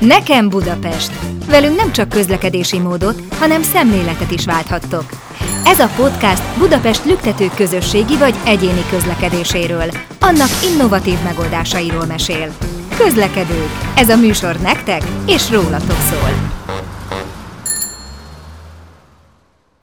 Nekem Budapest. Velünk nem csak közlekedési módot, hanem szemléletet is válthattok. Ez a podcast Budapest lüktető közösségi vagy egyéni közlekedéséről, annak innovatív megoldásairól mesél. Közlekedők. Ez a műsor nektek és rólatok szól.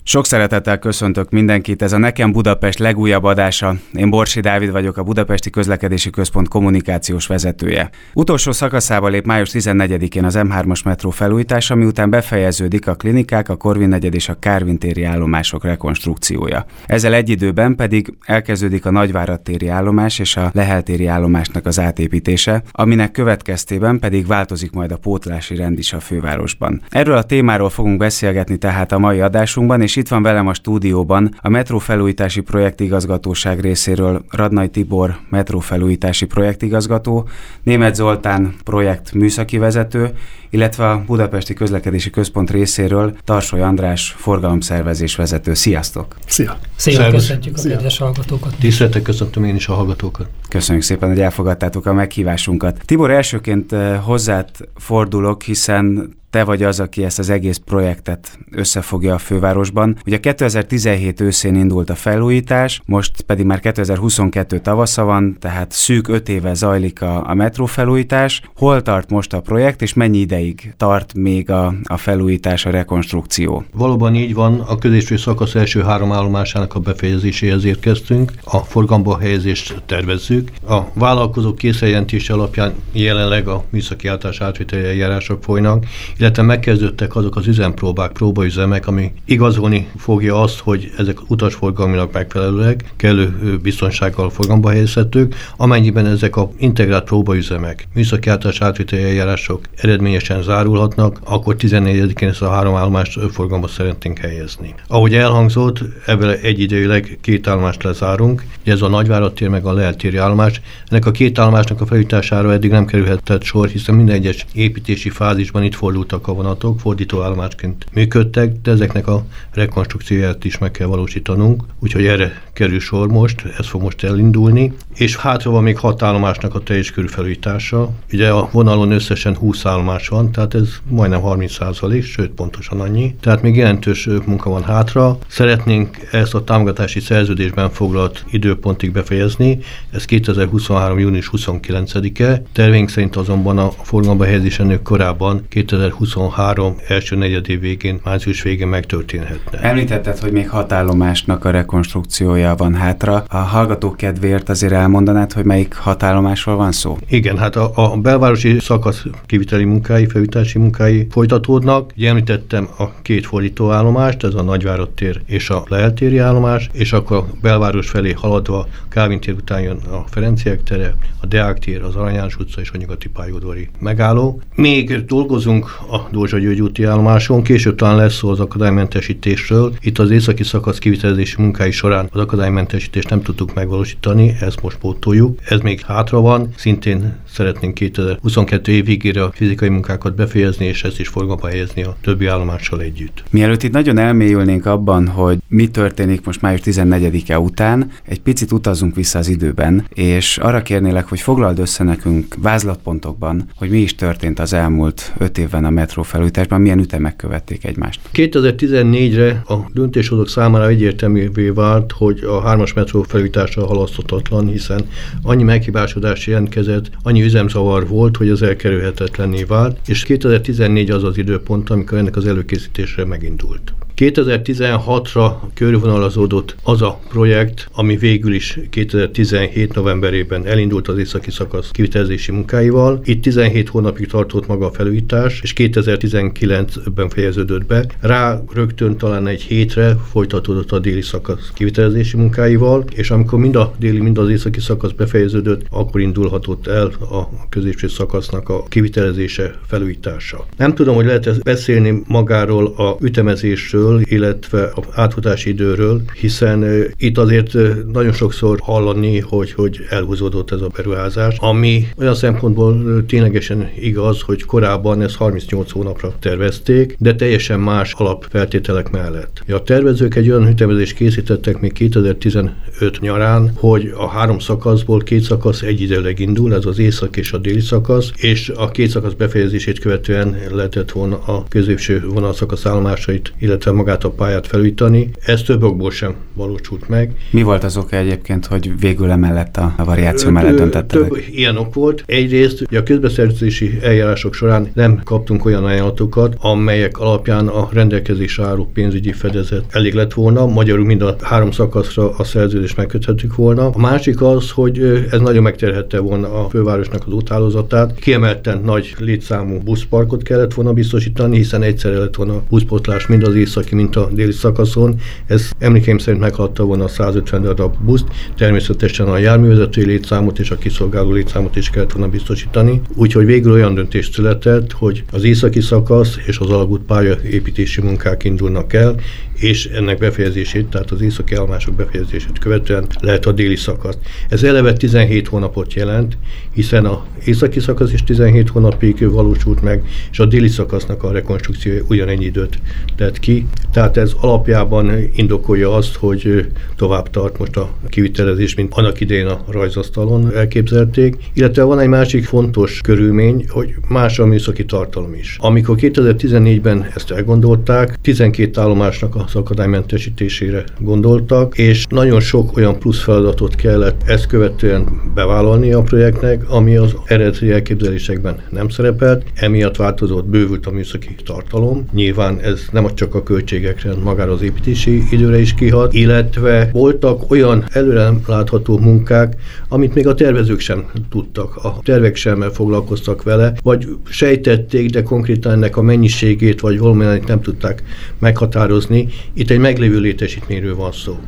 Sok szeretettel köszöntök mindenkit, ez a Nekem Budapest legújabb adása. Én Borsi Dávid vagyok, a Budapesti Közlekedési Központ kommunikációs vezetője. Utolsó szakaszába lép május 14-én az M3-as metró felújítása, miután befejeződik a klinikák, a Korvin negyed és a Kárvin téri állomások rekonstrukciója. Ezzel egy időben pedig elkezdődik a Nagyvárad téri állomás és a Lehel téri állomásnak az átépítése, aminek következtében pedig változik majd a pótlási rend is a fővárosban. Erről a témáról fogunk beszélgetni tehát a mai adásunkban, és itt van velem a stúdióban a metrófelújítási projektigazgatóság részéről Radnai Tibor metrófelújítási projektigazgató, Német Zoltán projekt műszaki vezető, illetve a Budapesti Közlekedési Központ részéről Tarsoly András forgalomszervezés vezető. Sziasztok! Szia! Szia, köszöntjük a kedves hallgatókat! Tiszteltek köszöntöm én is a hallgatókat! Köszönjük szépen, hogy elfogadtátok a meghívásunkat. Tibor, elsőként eh, hozzád fordulok, hiszen te vagy az, aki ezt az egész projektet összefogja a fővárosban. Ugye 2017 őszén indult a felújítás, most pedig már 2022 tavasza van, tehát szűk öt éve zajlik a, a metró felújítás. Hol tart most a projekt, és mennyi ideig tart még a, a felújítás, a rekonstrukció? Valóban így van, a középső szakasz első három állomásának a befejezéséhez érkeztünk, a forgalomba helyezést tervezzük. A vállalkozók készjeljentése alapján jelenleg a műszaki általános átviteli eljárások folynak, illetve megkezdődtek azok az üzempróbák, próbaüzemek, ami igazolni fogja azt, hogy ezek utasforgalmilag megfelelőek, kellő biztonsággal forgalomba helyezhetők, amennyiben ezek a integrált próbaüzemek, műszaki általános átviteli eljárások eredményesen zárulhatnak, akkor 14-én ezt a három állomást forgalomba szeretnénk helyezni. Ahogy elhangzott, ebből egyidejűleg két állomást lezárunk, ez a Nagyvárad tér meg a Leeltéri állomás. Ennek a két állomásnak a felújítására eddig nem kerülhetett sor, hiszen minden egyes építési fázisban itt fordult indultak a vonatok, fordító állomásként működtek, de ezeknek a rekonstrukcióját is meg kell valósítanunk, úgyhogy erre kerül sor most, ez fog most elindulni, és hátra van még hat állomásnak a teljes körű felújítása. Ugye a vonalon összesen 20 állomás van, tehát ez majdnem 30 százalék, sőt pontosan annyi. Tehát még jelentős munka van hátra. Szeretnénk ezt a támogatási szerződésben foglalt időpontig befejezni, ez 2023. június 29-e. Tervénk szerint azonban a forgalomba helyezés ennél korábban 2020 2023 első negyedév végén, március végén megtörténhetne. Említetted, hogy még hat állomásnak a rekonstrukciója van hátra. A hallgatók kedvéért azért elmondanád, hogy melyik hat állomásról van szó? Igen, hát a, a belvárosi szakasz kiviteli munkái, felújítási munkái folytatódnak. Ugye említettem a két fordítóállomást, ez a Nagyvárad tér és a Leeltéri állomás, és akkor a belváros felé haladva Kálvin tér után jön a Ferenciek tere, a Deák tér, az Aranyás utca és a Nyugati pályaudvari megálló. Még dolgozunk a Dózsa György úti állomáson, később talán lesz szó az akadálymentesítésről. Itt az északi szakasz kivitelezési munkái során az akadálymentesítést nem tudtuk megvalósítani, ezt most pótoljuk. Ez még hátra van, szintén szeretnénk 2022 év végére a fizikai munkákat befejezni, és ezt is forgalomba helyezni a többi állomással együtt. Mielőtt itt nagyon elmélyülnénk abban, hogy mi történik most május 14-e után, egy picit utazunk vissza az időben, és arra kérnélek, hogy foglald össze nekünk vázlatpontokban, hogy mi is történt az elmúlt öt évben a metró felújításban, milyen ütemek követték egymást. 2014-re a döntéshozók számára egyértelművé vált, hogy a hármas metró felújítása halaszthatatlan, hiszen annyi meghibásodás jelentkezett, annyi üzemzavar volt, hogy az elkerülhetetlenné vált, és 2014 az az időpont, amikor ennek az előkészítésre megindult. 2016-ra körvonalazódott az a projekt, ami végül is 2017 novemberében elindult az északi szakasz kivitelezési munkáival. Itt 17 hónapig tartott maga a felújítás, és 2019-ben fejeződött be. Rá rögtön talán egy hétre folytatódott a déli szakasz kivitelezési munkáival, és amikor mind a déli, mind az északi szakasz befejeződött, akkor indulhatott el a középső szakasznak a kivitelezése, felújítása. Nem tudom, hogy lehet beszélni magáról a ütemezésről, időről, illetve a átfutási időről, hiszen itt azért nagyon sokszor hallani, hogy, hogy elhúzódott ez a beruházás, ami olyan szempontból ténylegesen igaz, hogy korábban ez 38 hónapra tervezték, de teljesen más alapfeltételek mellett. A tervezők egy olyan ütemezést készítettek még 2015 nyarán, hogy a három szakaszból két szakasz egyidejűleg indul, ez az észak és a déli szakasz, és a két szakasz befejezését követően lehetett volna a középső vonalszakasz állomásait, illetve magát a pályát felújítani. Ez több okból sem valósult meg. Mi volt az oka egyébként, hogy végül emellett a variáció mellett döntettek? Több ilyen ok volt. Egyrészt a közbeszerzési eljárások során nem kaptunk olyan ajánlatokat, amelyek alapján a rendelkezésre álló pénzügyi fedezet elég lett volna, magyarul mind a három szakaszra a szerződést megköthettük volna. A másik az, hogy ez nagyon megterhette volna a fővárosnak az úthálózatát. Kiemelten nagy létszámú buszparkot kellett volna biztosítani, hiszen egyszerre lett volna buszpotlás mind az északi, mint a déli szakaszon. Ez emlékeim szerint meghaladta volna a 150 darab buszt. Természetesen a járművezetői létszámot és a kiszolgáló létszámot is kellett volna biztosítani. Úgyhogy végül olyan döntés született, hogy az északi szakasz és az alagút pálya építési munkák indulnak el, és ennek befejezését, tehát az északi állomások befejezését követően lehet a déli szakasz. Ez eleve 17 hónapot jelent, hiszen a északi szakasz is 17 hónapig valósult meg, és a déli szakasznak a rekonstrukció ugyanennyi időt tett ki. Tehát ez alapjában indokolja azt, hogy tovább tart most a kivitelezés, mint annak idején a rajzasztalon elképzelték. Illetve van egy másik fontos körülmény, hogy más a műszaki tartalom is. Amikor 2014-ben ezt elgondolták, 12 állomásnak a az akadálymentesítésére gondoltak, és nagyon sok olyan plusz feladatot kellett ezt követően bevállalni a projektnek, ami az eredeti elképzelésekben nem szerepelt, emiatt változott, bővült a műszaki tartalom. Nyilván ez nem csak a költségekre, magára az építési időre is kihat, illetve voltak olyan előre látható munkák, amit még a tervezők sem tudtak, a tervek sem foglalkoztak vele, vagy sejtették, de konkrétan ennek a mennyiségét vagy valamilyen nem tudták meghatározni, itt egy meglévő létesítményről van szó.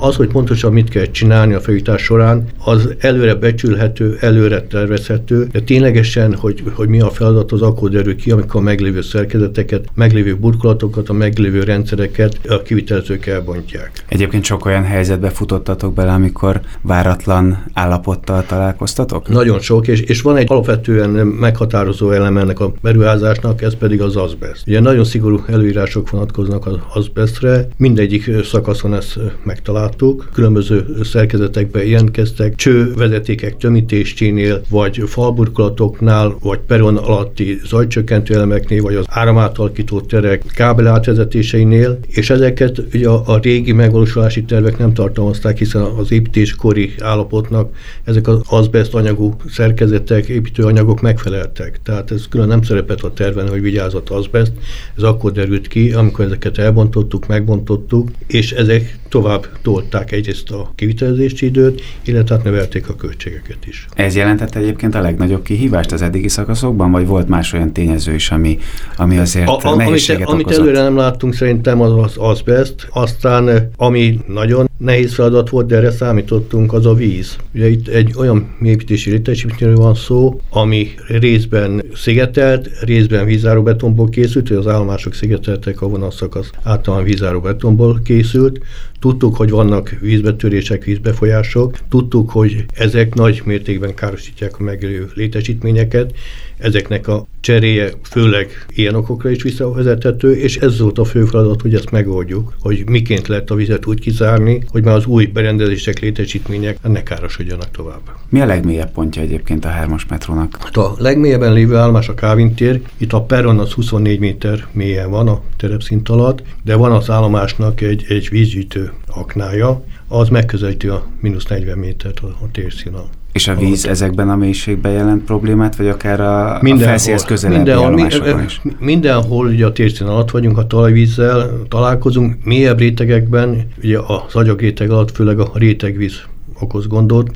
Az, hogy pontosan mit kell csinálni a felújítás során, az előre becsülhető, előre tervezhető, de ténylegesen, hogy, hogy mi a feladat, az akkor derül ki, amikor a meglévő szerkezeteket, meglévő burkolatokat, a meglévő rendszereket a kivitelezők elbontják. Egyébként sok olyan helyzetbe futottatok bele, amikor váratlan állapottal találkoztatok? Nagyon sok, és, és van egy alapvetően meghatározó elem ennek a beruházásnak, ez pedig az azbest. Ugye nagyon szigorú előírások vonatkoznak az azbestre, mindegyik szakaszon ezt megtalál láttuk, különböző szerkezetekben jelentkeztek, csővezetékek tömítésénél, vagy falburkolatoknál, vagy peron alatti zajcsökkentő elemeknél, vagy az áramátalkító terek kábel átvezetéseinél, és ezeket ugye a, a régi megvalósulási tervek nem tartalmazták, hiszen az építéskori állapotnak ezek az azbest anyagú szerkezetek, építőanyagok megfeleltek. Tehát ez külön nem szerepet a terven, hogy vigyázott azbest. Ez akkor derült ki, amikor ezeket elbontottuk, megbontottuk, és ezek tovább tolták egyrészt a kivitelezési időt, illetve hát növelték a költségeket is. Ez jelentette egyébként a legnagyobb kihívást az eddigi szakaszokban, vagy volt más olyan tényező is, ami, ami azért a, a, nehézséget amit, amit előre nem láttunk szerintem az az azbest, aztán ami nagyon nehéz feladat volt, de erre számítottunk, az a víz. Ugye itt egy olyan építési létesítményről van szó, ami részben szigetelt, részben vízáró betonból készült, az állomások szigeteltek, a vonalszakasz általán vízáró betonból készült. Tudtuk, hogy vannak vízbetörések, vízbefolyások, tudtuk, hogy ezek nagy mértékben károsítják a megélő létesítményeket, ezeknek a cseréje főleg ilyen okokra is visszavezethető, és ez volt a fő feladat, hogy ezt megoldjuk, hogy miként lehet a vizet úgy kizárni, hogy már az új berendezések, létesítmények ne károsodjanak tovább. Mi a legmélyebb pontja egyébként a hármas metrónak? Hát a legmélyebben lévő állomás a Kávin tér, itt a peron az 24 méter mélyen van a terepszint alatt, de van az állomásnak egy, egy vízgyűjtő aknája, az megközelíti a mínusz 40 métert a, a térszínal. És a víz alatt. ezekben a mélységben jelent problémát, vagy akár a, a felszínhez közelebbi mindenhol, állomásokon is? Mindenhol ugye a térszín alatt vagyunk, a talajvízzel találkozunk, mélyebb rétegekben, ugye az agyagréteg alatt főleg a rétegvíz okoz gondot,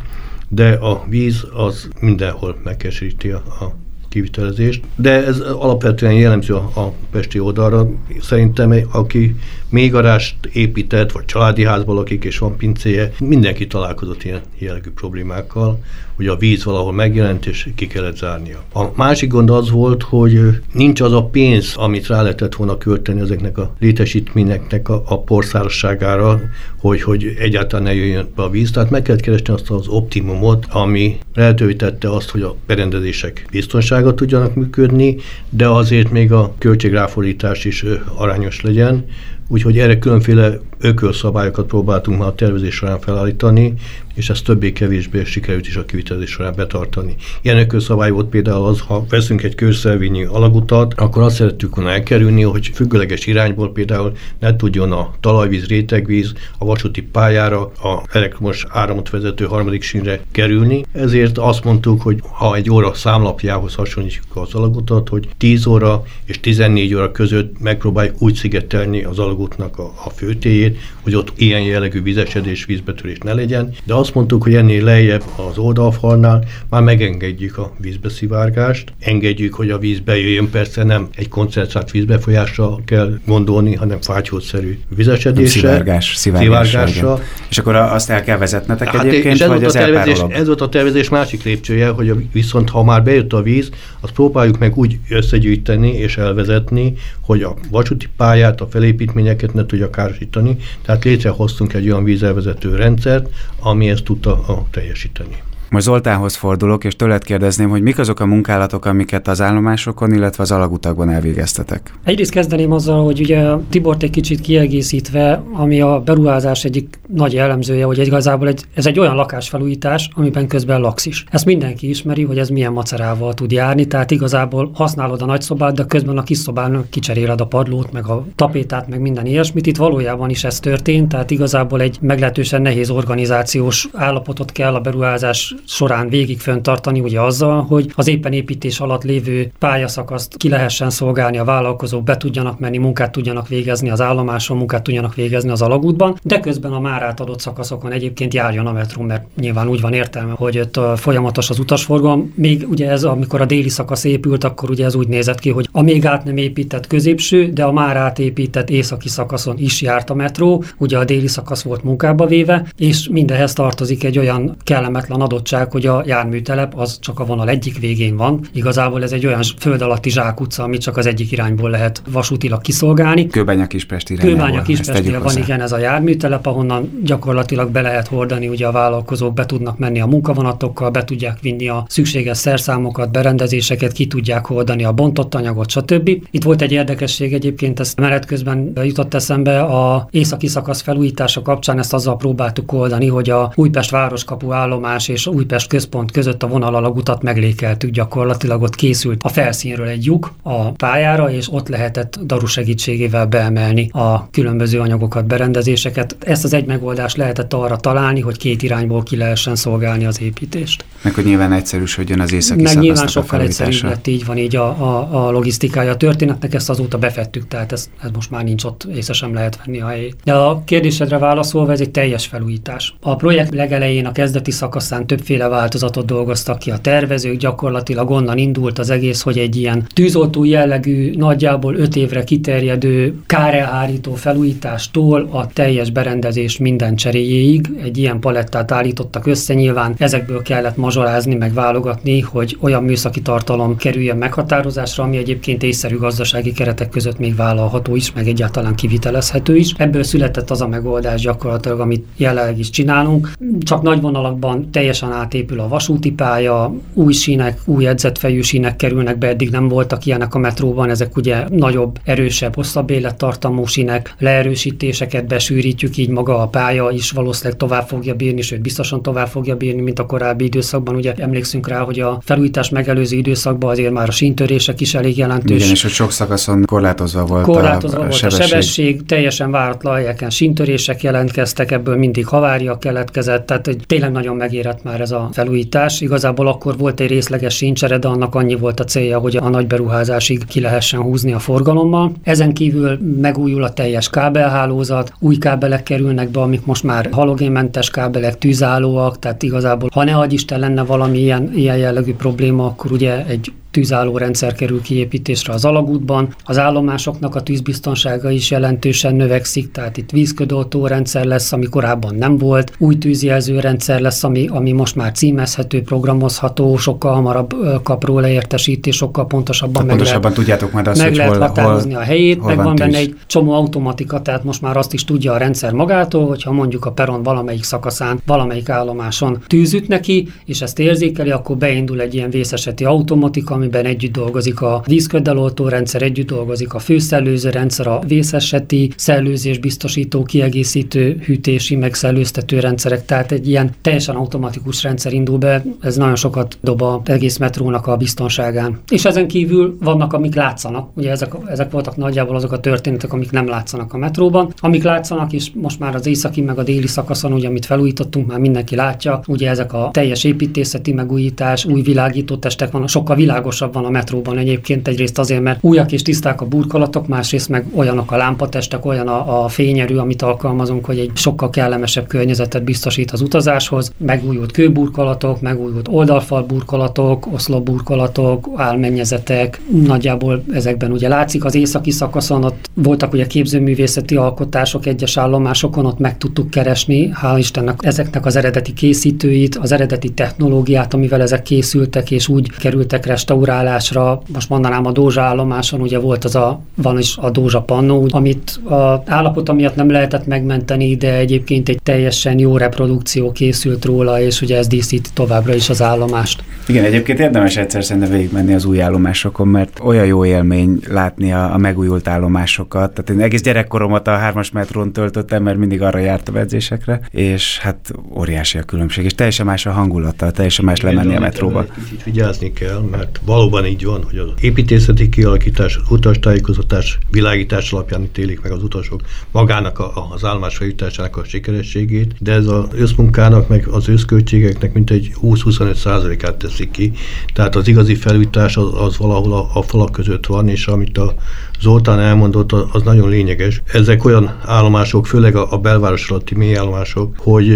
de a víz az mindenhol megkeseríti a, a kivitelezést, de ez alapvetően jellemző a, a pesti oldalra. Szerintem, aki még arást épített, vagy családi házban lakik, és van pincéje, mindenki találkozott ilyen jellegű problémákkal, hogy a víz valahol megjelent, és ki kellett zárnia. A másik gond az volt, hogy nincs az a pénz, amit rá lehetett volna költeni ezeknek a létesítményeknek a, a porszárosságára, hogy, hogy egyáltalán ne jöjjön be a víz. Tehát meg kellett keresni azt az optimumot, ami lehetővé tette azt, hogy a berendezések biztonsága tudjanak működni, de azért még a költségráfordítás is arányos legyen. Úgyhogy erre különféle ökölszabályokat próbáltunk már a tervezés során felállítani, és ezt többé-kevésbé sikerült is a kivitelezés során betartani. Ilyen ökölszabály volt például az, ha veszünk egy kőszelvényi alagutat, akkor azt szerettük volna elkerülni, hogy függőleges irányból például ne tudjon a talajvíz, rétegvíz a vasúti pályára, a elektromos áramot vezető harmadik sínre kerülni. Ezért azt mondtuk, hogy ha egy óra számlapjához hasonlítjuk az alagutat, hogy 10 óra és 14 óra között megpróbáljuk úgy szigetelni az alagútnak a, a főtéjét, hogy ott ilyen jellegű vizesedés, vízbetörés ne legyen, de azt mondtuk, hogy ennél lejjebb az oldalfalnál már megengedjük a vízbeszivárgást, engedjük, hogy a víz bejöjjön, persze nem egy koncentrált vízbefolyásra kell gondolni, hanem fátyhószerű vizesedésre. Szivárgás, szivárgásra. És akkor azt el kell vezetnetek hát egyébként, és ez vagy az tervezés, Ez volt a tervezés másik lépcsője, hogy viszont ha már bejött a víz, azt próbáljuk meg úgy összegyűjteni és elvezetni, hogy a vasúti pályát, a felépítményeket ne tudja károsítani. Tehát létrehoztunk egy olyan vízelvezető rendszert, ami ezt tudta a, teljesíteni. Most Zoltánhoz fordulok, és tőled kérdezném, hogy mik azok a munkálatok, amiket az állomásokon, illetve az alagutakban elvégeztetek? Egyrészt kezdeném azzal, hogy ugye Tibort egy kicsit kiegészítve, ami a beruházás egyik nagy jellemzője, hogy igazából egy, ez egy olyan lakásfelújítás, amiben közben laksz is. Ezt mindenki ismeri, hogy ez milyen macerával tud járni, tehát igazából használod a nagyszobát, de közben a kis szobán kicseréled a padlót, meg a tapétát, meg minden ilyesmit. Itt valójában is ez történt, tehát igazából egy meglehetősen nehéz organizációs állapotot kell a beruházás során végig föntartani, ugye azzal, hogy az éppen építés alatt lévő pályaszakaszt ki lehessen szolgálni, a vállalkozók be tudjanak menni, munkát tudjanak végezni az állomáson, munkát tudjanak végezni az alagútban, de közben a már átadott szakaszokon egyébként járjon a metró, mert nyilván úgy van értelme, hogy ott folyamatos az utasforgalom. Még ugye ez, amikor a déli szakasz épült, akkor ugye ez úgy nézett ki, hogy a még át nem épített középső, de a már átépített északi szakaszon is járt a metró, ugye a déli szakasz volt munkába véve, és mindehez tartozik egy olyan kellemetlen adottság, adottság, hogy a járműtelep az csak a vonal egyik végén van. Igazából ez egy olyan föld alatti zsákutca, amit csak az egyik irányból lehet vasútilag kiszolgálni. Kőbánya Kispest irányából. Kőbánya Kispestire van igen ez a járműtelep, ahonnan gyakorlatilag be lehet hordani, ugye a vállalkozók be tudnak menni a munkavonatokkal, be tudják vinni a szükséges szerszámokat, berendezéseket, ki tudják hordani a bontott anyagot, stb. Itt volt egy érdekesség egyébként, ezt menet közben jutott eszembe a északi szakasz felújítása kapcsán, ezt azzal próbáltuk oldani, hogy a Újpest városkapu állomás és Újpest központ között a vonalalagutat meglékeltük, gyakorlatilag ott készült a felszínről egy lyuk a pályára, és ott lehetett daru segítségével beemelni a különböző anyagokat, berendezéseket. Ezt az egy megoldást lehetett arra találni, hogy két irányból ki lehessen szolgálni az építést. Meg hogy nyilván egyszerűsödjön az északi Meg nyilván sokkal egyszerűbb lett, így van így a, a, a logisztikája a történetnek, ezt azóta befettük, tehát ez, ez most már nincs ott, észre sem lehet venni a helyét. De a kérdésedre válaszolva, ez egy teljes felújítás. A projekt legelején, a kezdeti szakaszán többféle többféle változatot dolgoztak ki a tervezők, gyakorlatilag onnan indult az egész, hogy egy ilyen tűzoltó jellegű, nagyjából öt évre kiterjedő kárelhárító felújítástól a teljes berendezés minden cseréjéig egy ilyen palettát állítottak össze. Nyilván ezekből kellett mazsolázni, meg válogatni, hogy olyan műszaki tartalom kerüljön meghatározásra, ami egyébként észszerű gazdasági keretek között még vállalható is, meg egyáltalán kivitelezhető is. Ebből született az a megoldás gyakorlatilag, amit jelenleg is csinálunk. Csak nagy vonalakban teljesen átépül a vasúti pálya, új sínek, új edzetfejű sínek kerülnek be, eddig nem voltak ilyenek a metróban, ezek ugye nagyobb, erősebb, hosszabb élettartamú sínek, leerősítéseket besűrítjük, így maga a pálya is valószínűleg tovább fogja bírni, sőt biztosan tovább fogja bírni, mint a korábbi időszakban. Ugye emlékszünk rá, hogy a felújítás megelőző időszakban azért már a síntörések is elég jelentős. Igen, és hogy sok szakaszon korlátozva volt korlátozva a, volt sebesség. a sebesség, teljesen váratlan helyeken síntörések jelentkeztek, ebből mindig havária keletkezett, tehát tényleg nagyon megérett már ez a felújítás. Igazából akkor volt egy részleges sincsere, de annak annyi volt a célja, hogy a nagy beruházásig ki lehessen húzni a forgalommal. Ezen kívül megújul a teljes kábelhálózat, új kábelek kerülnek be, amik most már halogénmentes kábelek, tűzállóak, tehát igazából, ha ne Isten lenne valami ilyen, ilyen jellegű probléma, akkor ugye egy tűzálló rendszer kerül kiépítésre az alagútban. Az állomásoknak a tűzbiztonsága is jelentősen növekszik, tehát itt vízködoltó rendszer lesz, ami korábban nem volt, új tűzjelző rendszer lesz, ami, ami most már címezhető, programozható, sokkal hamarabb kap róla értesítés, sokkal pontosabban, meg pontosabban lehet, tudjátok majd azt, meg hogy lehet hol, határozni hol, a helyét, hol meg van, van benne egy csomó automatika, tehát most már azt is tudja a rendszer magától, hogyha mondjuk a peron valamelyik szakaszán, valamelyik állomáson tűzüt neki, és ezt érzékeli, akkor beindul egy ilyen vészeseti automatika, amiben együtt dolgozik a vízköddeloltó rendszer, együtt dolgozik a főszellőző rendszer, a vészeseti szellőzés biztosító, kiegészítő, hűtési, megszellőztető rendszerek, tehát egy ilyen teljesen automatikus rendszer indul be, ez nagyon sokat dob a egész metrónak a biztonságán. És ezen kívül vannak, amik látszanak. Ugye ezek, ezek voltak nagyjából azok a történetek, amik nem látszanak a metróban. Amik látszanak, és most már az északi meg a déli szakaszon, ugye, amit felújítottunk, már mindenki látja, ugye ezek a teljes építészeti megújítás, új világító testek van, sokkal világosabb van a metróban egyébként, egyrészt azért, mert újak és tiszták a burkolatok, másrészt meg olyanok a lámpatestek, olyan a, a fényerő, amit alkalmazunk, hogy egy sokkal kellemesebb környezetet biztosít az utazáshoz, megújult kőburkolatok, megújult oldalfal burkolatok, oszlopburkolatok, álmennyezetek, nagyjából ezekben ugye látszik. Az északi szakaszon, ott voltak ugye képzőművészeti alkotások egyes állomásokon, ott meg tudtuk keresni, hál' Istennek ezeknek az eredeti készítőit, az eredeti technológiát, amivel ezek készültek, és úgy kerültek restaurálásra. Most mondanám a Dózsa állomáson, ugye volt az a, van is a Dózsa pannó, amit a állapota miatt nem lehetett megmenteni, de egyébként egy teljesen jó reprodukció készült róla, és ugye ez díszíti továbbra is az állomást. Igen, egyébként érdemes egyszer szerintem végigmenni az új állomásokon, mert olyan jó élmény látni a, a megújult állomásokat. Tehát én egész gyerekkoromat a hármas metrón töltöttem, mert mindig arra jártam edzésekre, és hát óriási a különbség, és teljesen más a hangulata, teljesen más lemenni a metróba. Kicsit vigyázni kell, mert valóban így van, hogy az építészeti kialakítás, az utastájékoztatás, világítás alapján ítélik meg az utasok magának a, az állomás feljutásának a sikerességét, de ez az összmunkának, meg az összköltségeknek mintegy 20-25 százalékát teszik ki. Tehát az igazi felújítás az, az valahol a, a falak között van, és amit a Zoltán elmondott, az nagyon lényeges. Ezek olyan állomások, főleg a, belváros alatti mélyállomások, hogy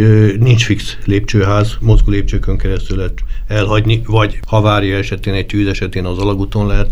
nincs fix lépcsőház, mozgó lépcsőkön keresztül lehet elhagyni, vagy havária esetén, egy tűz esetén az alagúton lehet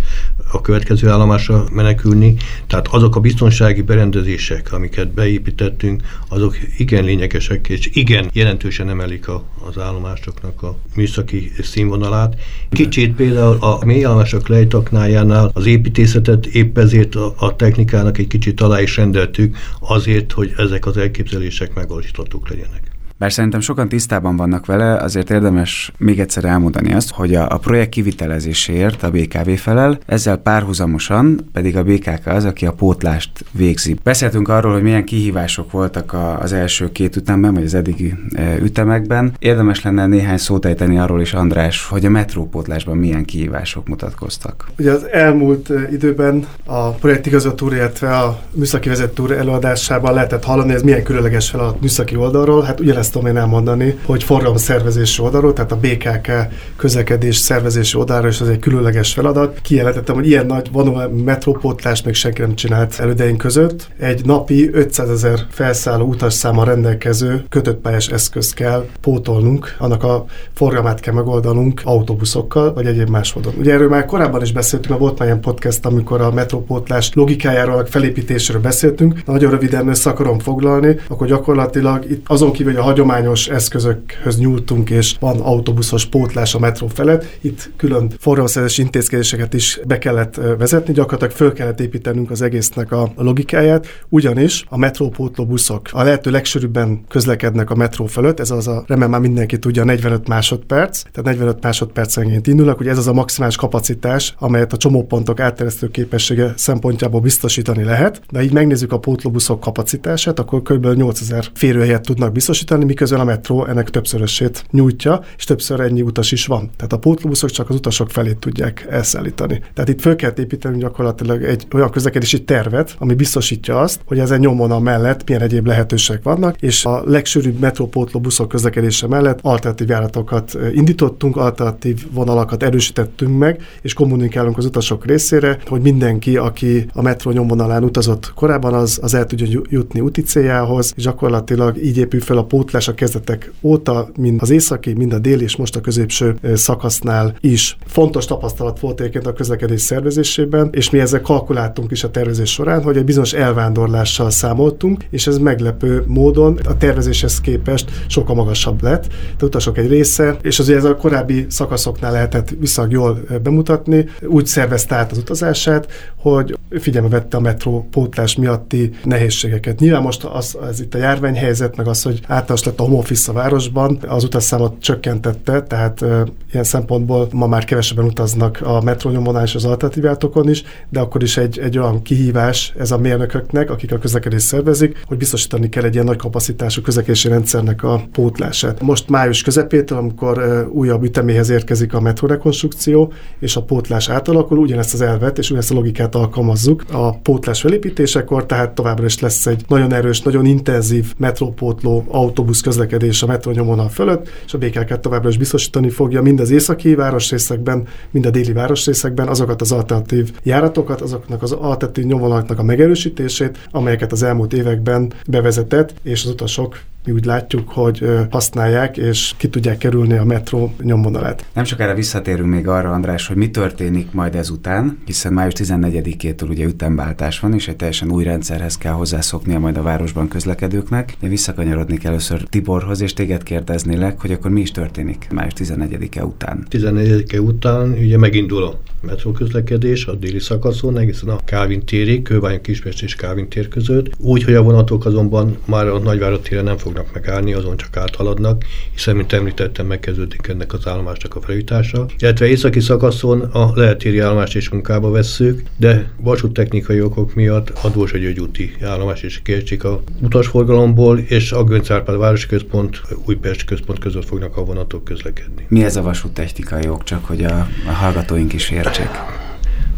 a következő állomásra menekülni. Tehát azok a biztonsági berendezések, amiket beépítettünk, azok igen lényegesek, és igen jelentősen emelik a, az állomásoknak a műszaki színvonalát. Kicsit például a mélyállomások lejtaknájánál az építészetet épp ezért a, a technikának egy kicsit alá is rendeltük, azért, hogy ezek az elképzelések megvalósíthatók legyenek. Bár szerintem sokan tisztában vannak vele, azért érdemes még egyszer elmondani azt, hogy a, a projekt kivitelezéséért a BKV felel, ezzel párhuzamosan pedig a BKK az, aki a pótlást végzi. Beszéltünk arról, hogy milyen kihívások voltak a, az első két ütemben, vagy az eddigi e, ütemekben. Érdemes lenne néhány szót ejteni arról is, András, hogy a metrópótlásban milyen kihívások mutatkoztak. Ugye az elmúlt időben a projektigazgató, illetve a műszaki vezető előadásában lehetett hallani, ez milyen különleges feladat műszaki oldalról. Hát ugyanezt tudom én elmondani, hogy szervezési oldalról, tehát a BKK közlekedés szervezési oldalról is az egy különleges feladat. Kijelentettem, hogy ilyen nagy vonó metrópótlást még senki nem csinált elődeink között. Egy napi 500 ezer felszálló utasszáma rendelkező kötött pályás eszközt kell pótolnunk, annak a forgalmát kell megoldanunk autóbuszokkal, vagy egyéb más módon. Ugye erről már korábban is beszéltünk, mert volt már ilyen podcast, amikor a metrópótlás logikájáról, a felépítésről beszéltünk. Nagyon röviden össze akarom foglalni, akkor gyakorlatilag itt azon kívül, hogy a hagyományos eszközökhöz nyúltunk, és van autóbuszos pótlás a metró felett. Itt külön forgalomszerzési intézkedéseket is be kellett vezetni, gyakorlatilag föl kellett építenünk az egésznek a logikáját, ugyanis a metrópótló buszok a lehető legsűrűbben közlekednek a metró fölött, ez az a, remélem már mindenki tudja, 45 másodperc, tehát 45 másodpercenként indulnak, hogy ez az a maximális kapacitás, amelyet a csomópontok átteresztő képessége szempontjából biztosítani lehet. De így megnézzük a pótlóbuszok kapacitását, akkor kb. 8000 férőhelyet tudnak biztosítani, miközben a metró ennek többszörösét nyújtja, és többször ennyi utas is van. Tehát a pótlóbuszok csak az utasok felé tudják elszállítani. Tehát itt föl kell építeni gyakorlatilag egy olyan közlekedési tervet, ami biztosítja azt, hogy ezen nyomvonal mellett milyen egyéb lehetőségek vannak, és a legsűrűbb metrópótló buszok közlekedése mellett alternatív járatokat indítottunk, alternatív vonalakat erősítettünk meg, és kommunikálunk az utasok részére, hogy mindenki, aki a metró nyomvonalán utazott korábban, az, az el tudja jutni úti céljához, és gyakorlatilag így épül fel a pótló pótlás a kezdetek óta, mind az északi, mind a déli és most a középső szakasznál is. Fontos tapasztalat volt egyébként a közlekedés szervezésében, és mi ezzel kalkuláltunk is a tervezés során, hogy egy bizonyos elvándorlással számoltunk, és ez meglepő módon a tervezéshez képest sokkal magasabb lett. De utasok egy része, és azért ez a korábbi szakaszoknál lehetett viszonylag jól bemutatni, úgy szervezte át az utazását, hogy figyelme vette a metró pótlás miatti nehézségeket. Nyilván most az, az itt a járványhelyzet, meg az, hogy általános lett a home office a városban, az utasszámot csökkentette, tehát ilyen szempontból ma már kevesebben utaznak a metrónyomvonal és az alternatívátokon is, de akkor is egy, egy olyan kihívás ez a mérnököknek, akik a közlekedést szervezik, hogy biztosítani kell egy ilyen nagy kapacitású közlekedési rendszernek a pótlását. Most május közepétől, amikor újabb üteméhez érkezik a metrórekonstrukció, és a pótlás átalakul, ugyanezt az elvet és ugyanezt a logikát alkalmazzuk a pótlás felépítésekor, tehát továbbra is lesz egy nagyon erős, nagyon intenzív metrópótló autóbusz közlekedés a metrónyomvonal fölött, és a BKK továbbra is biztosítani fogja mind az északi városrészekben, mind a déli városrészekben azokat az alternatív járatokat, azoknak az alternatív nyomvonalaknak a megerősítését, amelyeket az elmúlt években bevezetett, és az utasok mi úgy látjuk, hogy használják, és ki tudják kerülni a metró nyomvonalát. Nem sokára visszatérünk még arra, András, hogy mi történik majd ezután, hiszen május 14-től ugye ütemváltás van, és egy teljesen új rendszerhez kell hozzászoknia majd a városban közlekedőknek. De visszakanyarodni kell először Tiborhoz, és téged kérdeznélek, hogy akkor mi is történik május 14-e után. 14-e után ugye megindul a metróközlekedés a déli szakaszon, egészen a Kávin térig, Kőbány Kispest és Kávin tér között. Úgy, hogy a vonatok azonban már a Nagyvárad téren nem fognak megállni, azon csak áthaladnak, hiszen, mint említettem, megkezdődik ennek az állomásnak a felújítása. Illetve északi szakaszon a lehetéri állomást is munkába vesszük, de vasúttechnikai okok miatt a Dózsa úti állomás is kiesik a utasforgalomból, és a Göncárpád városi központ, Újpest központ között fognak a vonatok közlekedni. Mi ez a vasúttechnikai ok, csak hogy a, a hallgatóink is értsék?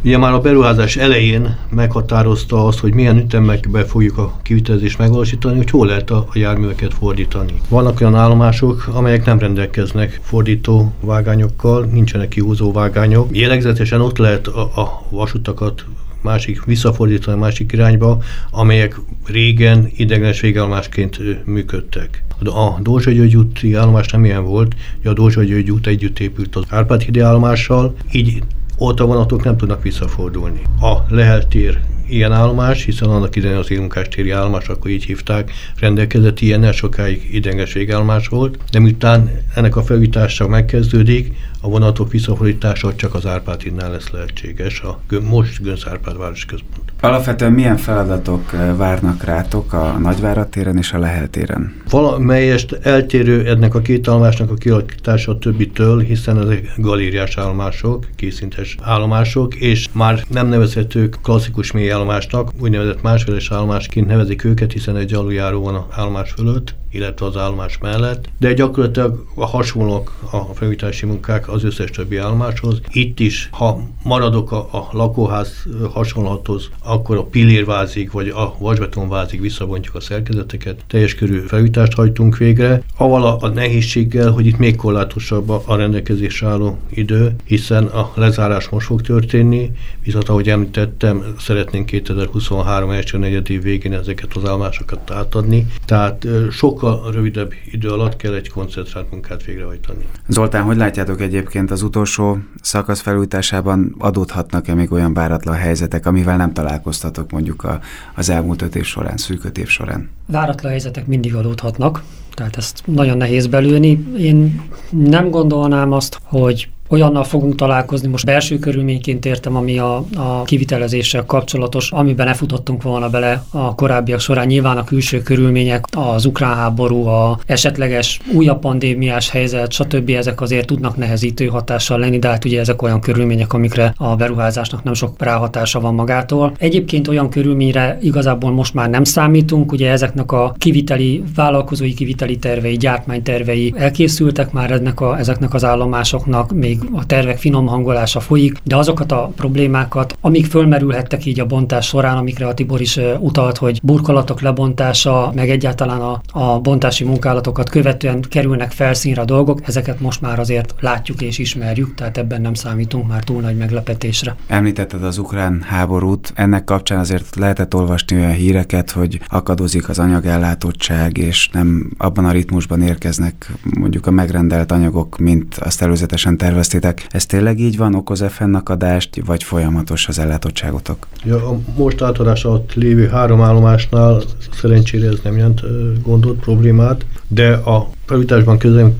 Ugye már a beruházás elején meghatározta azt, hogy milyen ütemekbe fogjuk a kivitelezést megvalósítani, hogy hol lehet a, a járműveket fordítani. Vannak olyan állomások, amelyek nem rendelkeznek fordító vágányokkal, nincsenek kihúzó vágányok. Jellegzetesen ott lehet a, a vasutakat másik, visszafordítani másik irányba, amelyek régen ideglenes végállomásként működtek. A Dózsa György úti állomás nem ilyen volt, hogy a Dózsa György út együtt épült az Árpád hídi állomással, így ott a vonatok nem tudnak visszafordulni. A Lehel tér ilyen állomás, hiszen annak idején az téri állomás, akkor így hívták, rendelkezett ilyennel, sokáig ideges végállomás volt, de miután ennek a felújítása megkezdődik, a vonatok visszafordítása csak az Árpád lesz lehetséges, a most Gönc Árpád város központ. Alapvetően milyen feladatok eh, várnak rátok a Nagyvárad téren és a Lehel téren? Valamelyest eltérő ennek a két állomásnak a kialakítása a többitől, hiszen ezek galériás állomások, készintes állomások, és már nem nevezhetők klasszikus mély állomásnak, úgynevezett másfeles állomásként nevezik őket, hiszen egy aluljáró van a állomás fölött, illetve az állomás mellett, de gyakorlatilag a hasonlók a felújítási munkák az összes többi állomáshoz. Itt is, ha maradok a, a lakóház hasonlathoz, akkor a pillérvázig vagy a vasbetonvázig visszabontjuk a szerkezeteket, teljes körű felújítást hajtunk végre, aval a, nehézséggel, hogy itt még korlátosabb a, rendelkezésre álló idő, hiszen a lezárás most fog történni, viszont ahogy említettem, szeretnénk 2023 első negyedév végén ezeket az állomásokat átadni, tehát sokkal sokkal rövidebb idő alatt kell egy koncentrált munkát végrehajtani. Zoltán, hogy látjátok egyébként az utolsó szakasz felújításában adódhatnak-e még olyan váratlan helyzetek, amivel nem találkoztatok mondjuk a, az elmúlt öt év során, szűk öt év során? Váratlan helyzetek mindig adódhatnak, tehát ezt nagyon nehéz belülni. Én nem gondolnám azt, hogy olyannal fogunk találkozni, most belső körülményként értem, ami a, a kivitelezéssel kapcsolatos, amiben ne futottunk volna bele a korábbiak során. Nyilván a külső körülmények, az ukrán háború, a esetleges újabb pandémiás helyzet, stb. ezek azért tudnak nehezítő hatással lenni, de hát ugye ezek olyan körülmények, amikre a beruházásnak nem sok ráhatása van magától. Egyébként olyan körülményre igazából most már nem számítunk, ugye ezeknek a kiviteli, vállalkozói kiviteli tervei, gyártmánytervei elkészültek már ennek a, ezeknek az állomásoknak, még még a tervek finom hangolása folyik, de azokat a problémákat, amik fölmerülhettek így a bontás során, amikre a Tibor is utalt, hogy burkolatok lebontása, meg egyáltalán a, a bontási munkálatokat követően kerülnek felszínre a dolgok, ezeket most már azért látjuk és ismerjük, tehát ebben nem számítunk már túl nagy meglepetésre. Említetted az ukrán háborút, ennek kapcsán azért lehetett olvasni olyan híreket, hogy akadozik az anyagellátottság, és nem abban a ritmusban érkeznek mondjuk a megrendelt anyagok, mint azt előzetesen terveztétek. Ez tényleg így van, okoz-e fennakadást, vagy folyamatos az ellátottságotok? Ja, a most átadás alatt lévő három állomásnál szerencsére ez nem jelent gondot, problémát, de a felújításban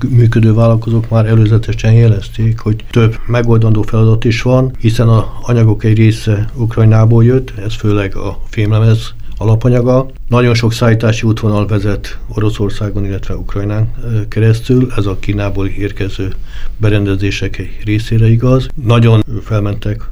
működő vállalkozók már előzetesen jelezték, hogy több megoldandó feladat is van, hiszen a anyagok egy része Ukrajnából jött, ez főleg a fémlemez alapanyaga. Nagyon sok szállítási útvonal vezet Oroszországon, illetve Ukrajnán keresztül, ez a Kínából érkező berendezések egy részére igaz. Nagyon felmentek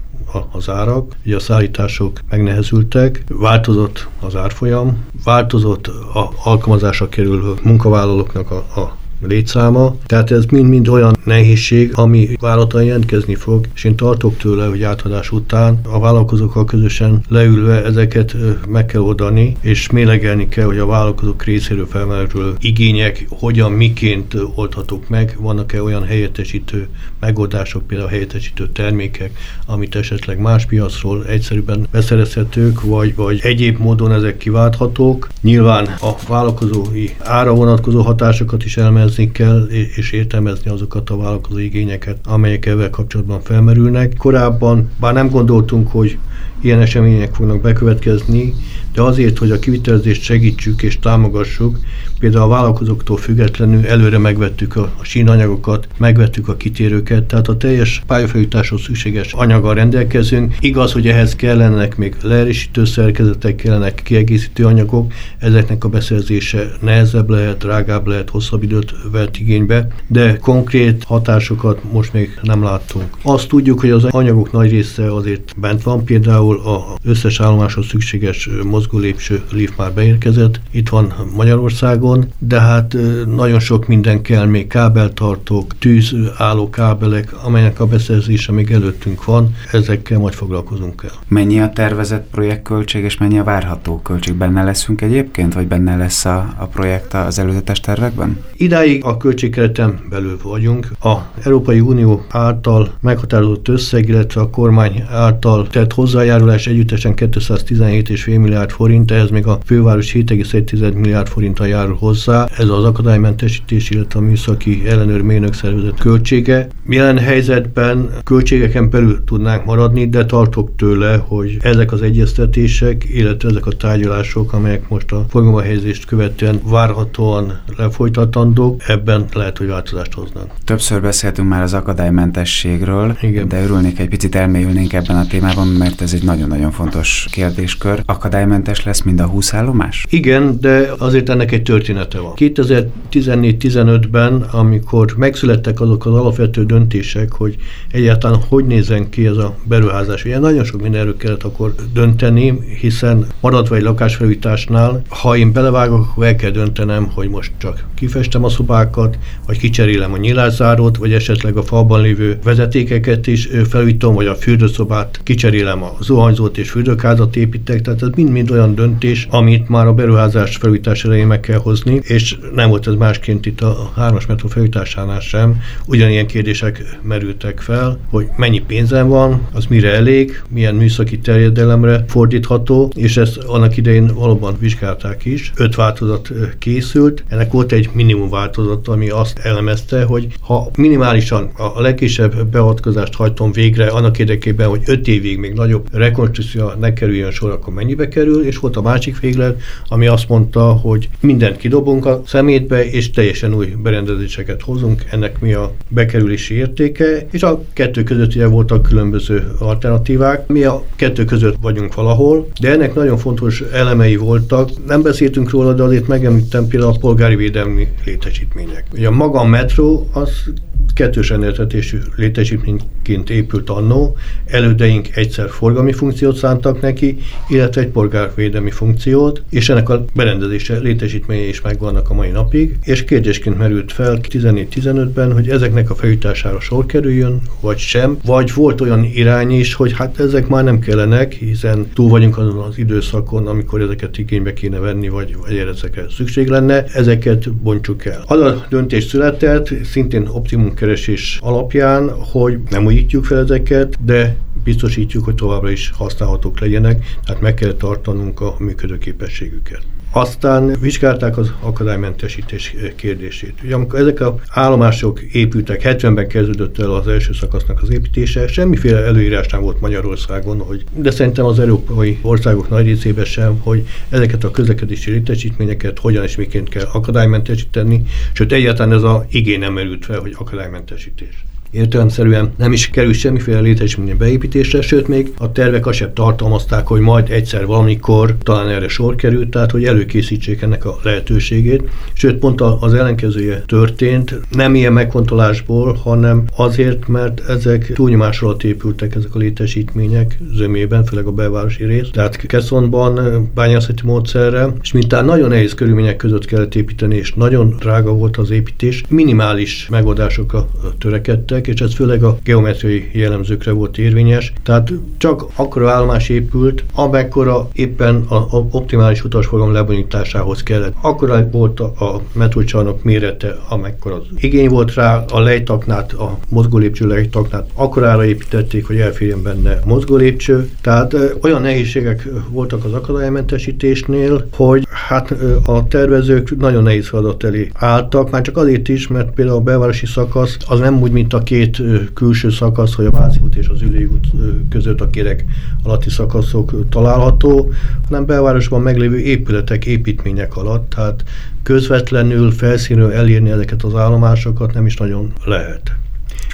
az árak, ugye a szállítások megnehezültek, változott az árfolyam, változott a alkalmazásra kerülő munkavállalóknak a, a létszáma. Tehát ez mind-mind olyan nehézség, ami vállalaton jelentkezni fog, és én tartok tőle, hogy átadás után a vállalkozókkal közösen leülve ezeket meg kell oldani, és mélegelni kell, hogy a vállalkozók részéről felmerülő igények hogyan, miként oldhatók meg, vannak-e olyan helyettesítő megoldások, például helyettesítő termékek, amit esetleg más piacról egyszerűen beszerezhetők, vagy, vagy egyéb módon ezek kiválthatók. Nyilván a vállalkozói ára vonatkozó hatásokat is elmez elemezni kell, és értelmezni azokat a vállalkozó igényeket, amelyek ezzel kapcsolatban felmerülnek. Korábban, bár nem gondoltunk, hogy ilyen események fognak bekövetkezni, de azért, hogy a kivitelezést segítsük és támogassuk, például a vállalkozóktól függetlenül előre megvettük a, sínanyagokat, megvettük a kitérőket, tehát a teljes pályafelújításhoz szükséges anyaggal rendelkezünk. Igaz, hogy ehhez kellenek még leerősítő szerkezetek, kellenek kiegészítő anyagok, ezeknek a beszerzése nehezebb lehet, drágább lehet, hosszabb időt vett igénybe, de konkrét hatásokat most még nem láttunk. Azt tudjuk, hogy az anyagok nagy része azért bent van, például az összes állomáshoz szükséges mozgólépső lift már beérkezett, itt van Magyarországon, de hát nagyon sok minden kell, még kábeltartók, tűzálló kábelek, amelynek a beszerzése még előttünk van, ezekkel majd foglalkozunk el. Mennyi a tervezett projektköltség, és mennyi a várható költség? Benne leszünk egyébként, vagy benne lesz a, a projekt az előzetes tervekben? Idáig a költségkereten belül vagyunk. A Európai Unió által meghatározott összeg, illetve a kormány által tett hozzájárulás együttesen 217,5 milliárd forint, ehhez még a főváros 7,1 milliárd forinttal járul hozzá. Ez az akadálymentesítés, illetve a műszaki ellenőr mérnök szervezet költsége. Jelen helyzetben költségeken belül tudnánk maradni, de tartok tőle, hogy ezek az egyeztetések, illetve ezek a tárgyalások, amelyek most a helyezést követően várhatóan lefolytatandók, ebben lehet, hogy változást hoznak. Többször beszéltünk már az akadálymentességről, Igen. de örülnék egy picit elmélyülnénk ebben a témában, mert ez egy nagyon-nagyon fontos kérdéskör. Akadálymentes lesz mind a 20 állomás? Igen, de azért ennek egy története van. 2014-15-ben, amikor megszülettek azok az alapvető döntések, hogy egyáltalán hogy nézen ki ez a beruházás. Ugye nagyon sok mindenről kellett akkor dönteni, hiszen maradva egy lakásfelújításnál, ha én belevágok, akkor el kell döntenem, hogy most csak kifestem a szobákat, vagy kicserélem a nyilászárót, vagy esetleg a falban lévő vezetékeket is felújítom, vagy a fürdőszobát kicserélem a zuhanyzót és fürdőkázat építek, tehát ez mind-mind olyan döntés, amit már a beruházás felújítás elején meg kell hozni, és nem volt ez másként itt a hármas metró felújításánál sem. Ugyanilyen kérdések merültek fel, hogy mennyi pénzem van, az mire elég, milyen műszaki terjedelemre fordítható, és ezt annak idején valóban vizsgálták is. Öt változat készült, ennek volt egy minimum változat, ami azt elemezte, hogy ha minimálisan a legkisebb beavatkozást hajtom végre annak érdekében, hogy öt évig még nagyobb rekonstrukció ne kerüljön sor, akkor mennyibe kerül, és volt a másik véglet, ami azt mondta, hogy mindent kidobunk a szemétbe, és teljesen új berendezéseket hozunk, ennek mi a bekerülési értéke, és a kettő között ugye voltak különböző alternatívák. Mi a kettő között vagyunk valahol, de ennek nagyon fontos elemei voltak. Nem beszéltünk róla, de azért megemlítem például a polgári védelmi létesítmény létesítmények. Ugye maga a metró az kettős rendeltetésű létesítményként épült annó, elődeink egyszer forgalmi funkciót szántak neki, illetve egy polgárvédelmi funkciót, és ennek a berendezése létesítménye is megvannak a mai napig, és kérdésként merült fel 14-15-ben, hogy ezeknek a felújítására sor kerüljön, vagy sem, vagy volt olyan irány is, hogy hát ezek már nem kellenek, hiszen túl vagyunk azon az időszakon, amikor ezeket igénybe kéne venni, vagy, vagy ezekre szükség lenne, ezeket bontsuk el. Az a döntés született, szintén optimum keresés alapján, hogy nem újítjuk fel ezeket, de biztosítjuk, hogy továbbra is használhatók legyenek, tehát meg kell tartanunk a működőképességüket. Aztán vizsgálták az akadálymentesítés kérdését. Ugye amikor ezek az állomások épültek, 70-ben kezdődött el az első szakasznak az építése, semmiféle előírás nem volt Magyarországon, hogy, de szerintem az európai országok nagy részében sem, hogy ezeket a közlekedési létesítményeket hogyan és miként kell akadálymentesíteni, sőt egyáltalán ez a igény nem merült fel, hogy akadálymentesítés értelemszerűen nem is kerül semmiféle létesítmény beépítésre, sőt még a tervek azt sem tartalmazták, hogy majd egyszer valamikor talán erre sor került, tehát hogy előkészítsék ennek a lehetőségét. Sőt, pont az ellenkezője történt, nem ilyen megfontolásból, hanem azért, mert ezek túlnyomás alatt épültek ezek a létesítmények zömében, főleg a belvárosi rész. Tehát Keszonban bányászati módszerre, és mintán nagyon nehéz körülmények között kellett építeni, és nagyon drága volt az építés, minimális megoldásokra törekedtek, épültek, és ez főleg a geometriai jellemzőkre volt érvényes. Tehát csak akkora állomás épült, amekkora éppen a, optimális utasforgalom lebonyításához kellett. Akkora volt a, a metrócsarnok mérete, amekkora az igény volt rá, a lejtaknát, a mozgólépcső lejtaknát akkorára építették, hogy elférjen benne mozgólépcső. Tehát olyan nehézségek voltak az akadálymentesítésnél, hogy hát a tervezők nagyon nehéz feladat elé álltak, már csak azért is, mert például a belvárosi szakasz az nem úgy, mint a két külső szakasz, hogy a Váci út és az Üli út között a kérek alatti szakaszok található, hanem belvárosban meglévő épületek, építmények alatt, tehát közvetlenül felszínről elérni ezeket az állomásokat nem is nagyon lehet.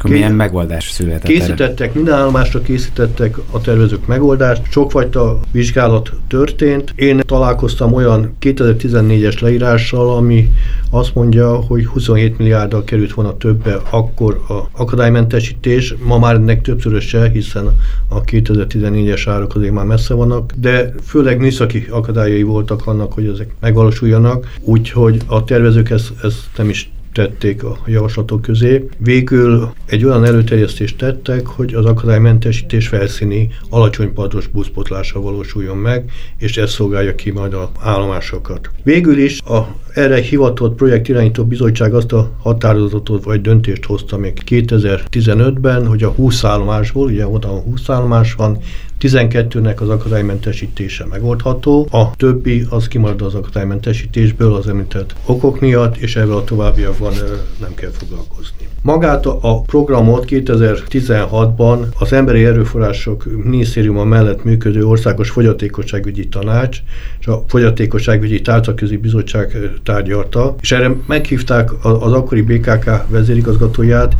Akkor milyen megoldás született? Készítettek, erre? minden állomásra készítettek a tervezők megoldást, sokfajta vizsgálat történt. Én találkoztam olyan 2014-es leírással, ami azt mondja, hogy 27 milliárddal került volna többe akkor a akadálymentesítés, ma már ennek többszöröse, hiszen a 2014-es árak azért már messze vannak, de főleg műszaki akadályai voltak annak, hogy ezek megvalósuljanak, úgyhogy a tervezők ezt, ezt nem is tették a javaslatok közé. Végül egy olyan előterjesztést tettek, hogy az akadálymentesítés felszíni alacsony partos buszpotlása valósuljon meg, és ez szolgálja ki majd a állomásokat. Végül is a erre hivatott projektirányító bizottság azt a határozatot vagy döntést hozta még 2015-ben, hogy a 20 állomásból, ugye oda a 20 állomás van, 12-nek az akadálymentesítése megoldható, a többi az kimarad az akadálymentesítésből az említett okok miatt, és ebben a továbbiakban nem kell foglalkozni. Magát a programot 2016-ban az Emberi Erőforrások Minisztériuma mellett működő Országos Fogyatékosságügyi Tanács és a Fogyatékosságügyi Tárcaközi Bizottság tárgyalta, és erre meghívták az akkori BKK vezérigazgatóját,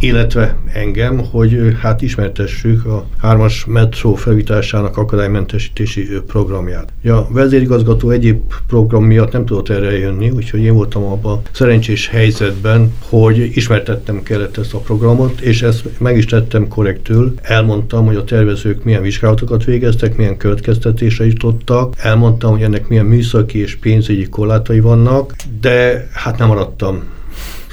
illetve engem, hogy hát ismertessük a hármas metró felújításának akadálymentesítési programját. A vezérigazgató egyéb program miatt nem tudott erre jönni, úgyhogy én voltam abban szerencsés helyzetben, hogy ismertettem kellett ezt a programot, és ezt meg is tettem korrektül. Elmondtam, hogy a tervezők milyen vizsgálatokat végeztek, milyen következtetésre jutottak, elmondtam, hogy ennek milyen műszaki és pénzügyi korlátai vannak, de hát nem maradtam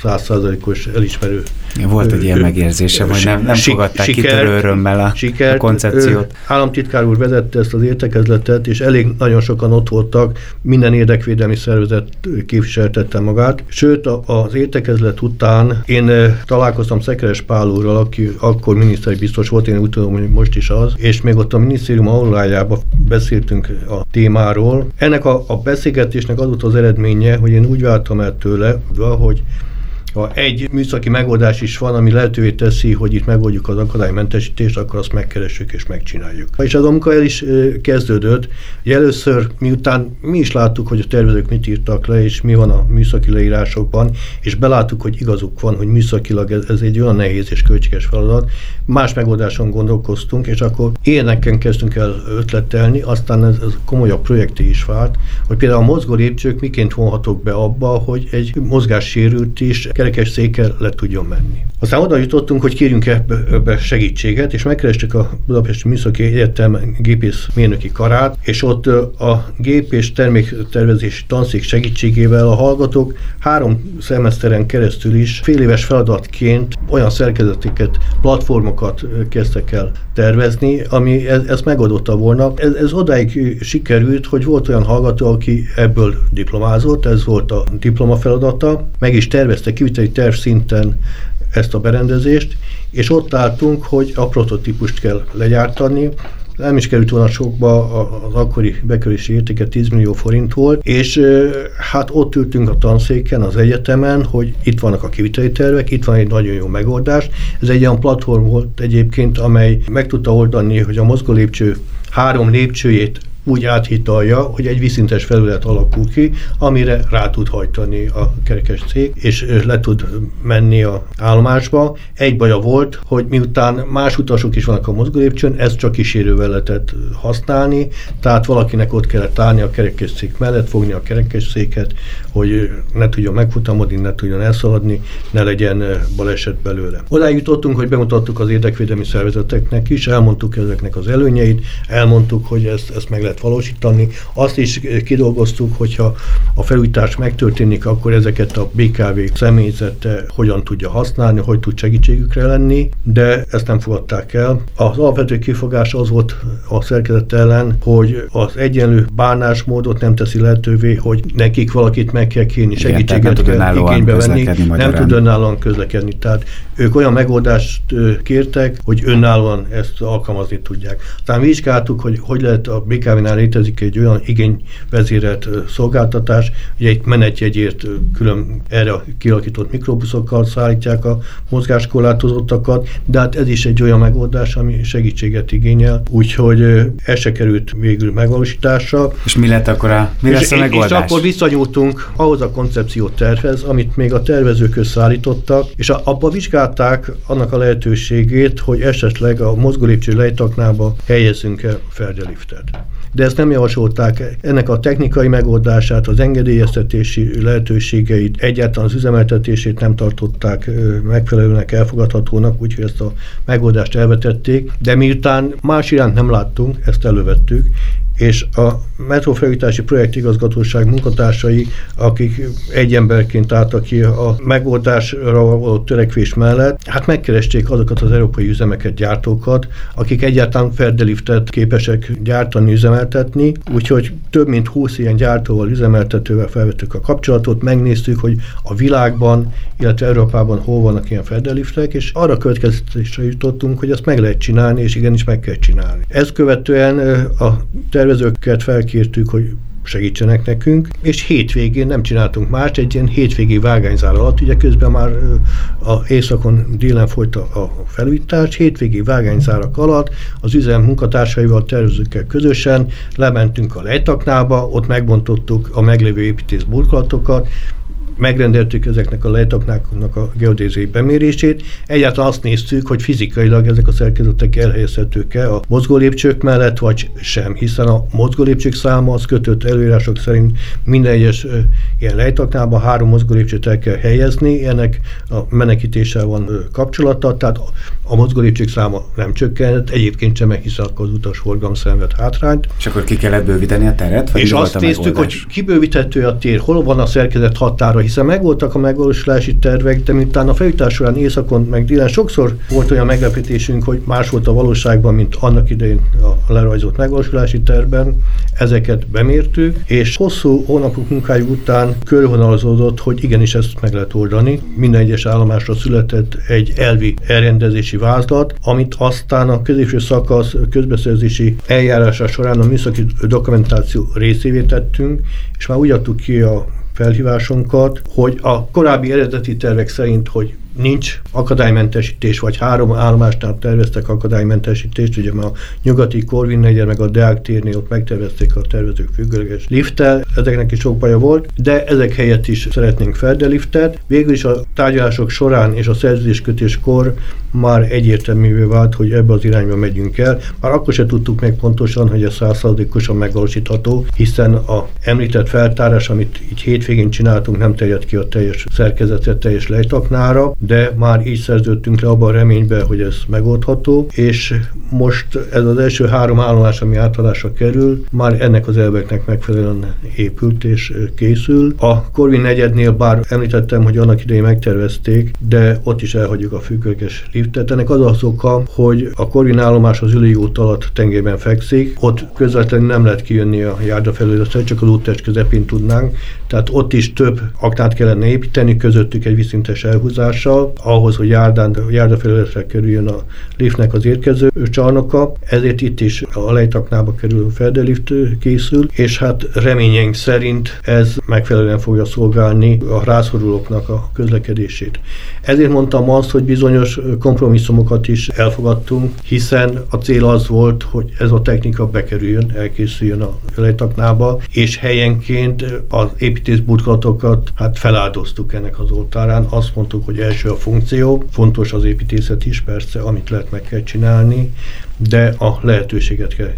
százszázalékos elismerő volt egy ilyen megérzése, hogy nem, nem fogadták sikert, kitörő örömmel a, sikert, a koncepciót. Államtitkár úr vezette ezt az értekezletet, és elég nagyon sokan ott voltak, minden érdekvédelmi szervezet képviseltette magát. Sőt, az értekezlet után én találkoztam Szekeres Pál úrral, aki akkor miniszteri biztos volt, én úgy tudom, hogy most is az, és még ott a minisztérium aulájában beszéltünk a témáról. Ennek a, a beszélgetésnek az volt az eredménye, hogy én úgy váltam el tőle, hogy ha egy műszaki megoldás is van, ami lehetővé teszi, hogy itt megoldjuk az akadálymentesítést, akkor azt megkeressük és megcsináljuk. És az a munka el is kezdődött, először miután mi is láttuk, hogy a tervezők mit írtak le, és mi van a műszaki leírásokban, és beláttuk, hogy igazuk van, hogy műszakilag ez, ez egy olyan nehéz és költséges feladat, más megoldáson gondolkoztunk, és akkor ilyeneken kezdtünk el ötletelni, aztán ez, ez komolyabb projekté is vált, hogy például a mozgó lépcsők miként vonhatók be abba, hogy egy mozgássérült is kerekes székkel le tudjon menni. Aztán oda jutottunk, hogy kérjünk ebbe, segítséget, és megkerestük a Budapesti Műszaki Egyetem gépész mérnöki karát, és ott a gép és terméktervezési tanszék segítségével a hallgatók három szemeszteren keresztül is fél éves feladatként olyan szerkezeteket, platformokat kezdtek el tervezni, ami ez, ezt megoldotta volna. Ez, ez odáig sikerült, hogy volt olyan hallgató, aki ebből diplomázott, ez volt a diploma feladata, meg is tervezte kiviteli terv szinten ezt a berendezést, és ott álltunk, hogy a prototípust kell legyártani, nem is került volna sokba, az akkori bekerülési értéke 10 millió forint volt, és hát ott ültünk a tanszéken, az egyetemen, hogy itt vannak a kiviteli tervek, itt van egy nagyon jó megoldás. Ez egy olyan platform volt egyébként, amely meg tudta oldani, hogy a mozgó lépcső három lépcsőjét úgy áthitalja, hogy egy viszintes felület alakul ki, amire rá tud hajtani a kerekes cég, és le tud menni a állomásba. Egy baja volt, hogy miután más utasok is vannak a mozgólépcsőn, ezt csak kísérővel lehetett használni, tehát valakinek ott kellett állni a kerekesszék mellett, fogni a kerekesszéket, hogy ne tudjon megfutamodni, ne tudjon elszaladni, ne legyen baleset belőle. Odáig jutottunk, hogy bemutattuk az érdekvédelmi szervezeteknek is, elmondtuk ezeknek az előnyeit, elmondtuk, hogy ezt, ezt meg lehet lehet valósítani. Azt is kidolgoztuk, hogyha a felújítás megtörténik, akkor ezeket a BKV személyzete hogyan tudja használni, hogy tud segítségükre lenni, de ezt nem fogadták el. Az alapvető kifogás az volt a szerkezet ellen, hogy az egyenlő bánásmódot nem teszi lehetővé, hogy nekik valakit meg kell kérni, segítséget Igen, kell igénybe venni, nem tud önállóan közlekedni. Tehát ők olyan megoldást kértek, hogy önállóan ezt alkalmazni tudják. Aztán vizsgáltuk, hogy hogy lehet a BKV Amerikánál létezik egy olyan igényvezérelt szolgáltatás, hogy egy menetjegyért külön erre kialakított mikrobuszokkal szállítják a mozgáskorlátozottakat, de hát ez is egy olyan megoldás, ami segítséget igényel, úgyhogy ez se került végül megvalósításra. És mi lett akkor a, mi lesz és, a megoldás? És akkor visszanyúltunk ahhoz a koncepciót tervez, amit még a tervezők összeállítottak, és abba vizsgálták annak a lehetőségét, hogy esetleg a mozgólépcső lejtaknába helyezzünk el feldeliftet de ezt nem javasolták. Ennek a technikai megoldását, az engedélyeztetési lehetőségeit, egyáltalán az üzemeltetését nem tartották megfelelőnek, elfogadhatónak, úgyhogy ezt a megoldást elvetették, de miután más iránt nem láttunk, ezt elővettük, és a metrófelújítási projektigazgatóság munkatársai, akik egy emberként álltak ki a megoldásra való törekvés mellett, hát megkeresték azokat az európai üzemeket, gyártókat, akik egyáltalán Ferdeliftet képesek gyártani, üzemeltetni, úgyhogy több mint 20 ilyen gyártóval, üzemeltetővel felvettük a kapcsolatot, megnéztük, hogy a világban, illetve Európában hol vannak ilyen Ferdeliftek, és arra következtetésre jutottunk, hogy ezt meg lehet csinálni, és igenis meg kell csinálni. Ezt követően a ter tervezőket felkértük, hogy segítsenek nekünk, és hétvégén nem csináltunk más, egy ilyen hétvégi vágányzár alatt, ugye közben már a éjszakon délen folyt a felújítás, hétvégi vágányzárak alatt az üzem munkatársaival, tervezőkkel közösen lementünk a lejtaknába, ott megbontottuk a meglévő építész burkolatokat, megrendeltük ezeknek a lejtaknáknak a geodéziai bemérését. Egyáltalán azt néztük, hogy fizikailag ezek a szerkezetek elhelyezhetők-e a mozgólépcsők mellett, vagy sem, hiszen a mozgólépcsők száma az kötött előírások szerint minden egyes ilyen lejtaknában három mozgólépcsőt el kell helyezni, ennek a menekítéssel van kapcsolata, tehát a mozgólépcsők száma nem csökkent, egyébként sem, akkor az utas forgalom szenved hátrányt. És akkor ki kellett bővíteni a teret? Vagy és azt néztük, hogy kibővíthető a tér, hol van a szerkezet határa, hiszen megvoltak a megvalósulási tervek, de miután a felütás során éjszakon meg délen sokszor volt olyan meglepetésünk, hogy más volt a valóságban, mint annak idején a lerajzolt megvalósulási tervben, ezeket bemértük, és hosszú hónapok munkája után körvonalazódott, hogy igenis ezt meg lehet oldani. Minden egyes állomásra született egy elvi elrendezési vázlat, amit aztán a középső szakasz közbeszerzési eljárása során a műszaki dokumentáció részévé tettünk, és már úgy adtuk ki a felhívásunkat, hogy a korábbi eredeti tervek szerint, hogy nincs akadálymentesítés, vagy három állomásnál terveztek akadálymentesítést, ugye a nyugati Corvin negyed, meg a Deák térnél ott megtervezték a tervezők függőleges lifttel, ezeknek is sok baja volt, de ezek helyett is szeretnénk feldeliftet. Végül is a tárgyalások során és a szerződéskötéskor már egyértelművé vált, hogy ebbe az irányba megyünk el. Már akkor se tudtuk meg pontosan, hogy ez százszázalékosan megvalósítható, hiszen a említett feltárás, amit így hétvégén csináltunk, nem terjed ki a teljes szerkezetre, teljes lejtaknára, de már így szerződtünk le abban a reményben, hogy ez megoldható, és most ez az első három állomás, ami átadásra kerül, már ennek az elveknek megfelelően épült és készül. A Corvin negyednél bár említettem, hogy annak idején megtervezték, de ott is elhagyjuk a függőleges liftet. Ennek az az oka, hogy a Corvin állomás az ülői út alatt tengelyben fekszik, ott közvetlenül nem lehet kijönni a járda felületre, csak az úttest közepén tudnánk, tehát ott is több aknát kellene építeni, közöttük egy viszintes elhúzással, ahhoz, hogy járdán, járdafelületre kerüljön a liftnek az érkező csarnoka, ezért itt is a lejtaknába kerül feldelift készül, és hát reményeink szerint ez megfelelően fogja szolgálni a rászorulóknak a közlekedését. Ezért mondtam azt, hogy bizonyos kompromisszumokat is elfogadtunk, hiszen a cél az volt, hogy ez a technika bekerüljön, elkészüljön a lejtaknába, és helyenként az építészburkolatokat hát feláldoztuk ennek az oltárán. Azt mondtuk, hogy első a funkció, fontos az építészet is, persze, amit lehet meg kell csinálni, de a lehetőséget kell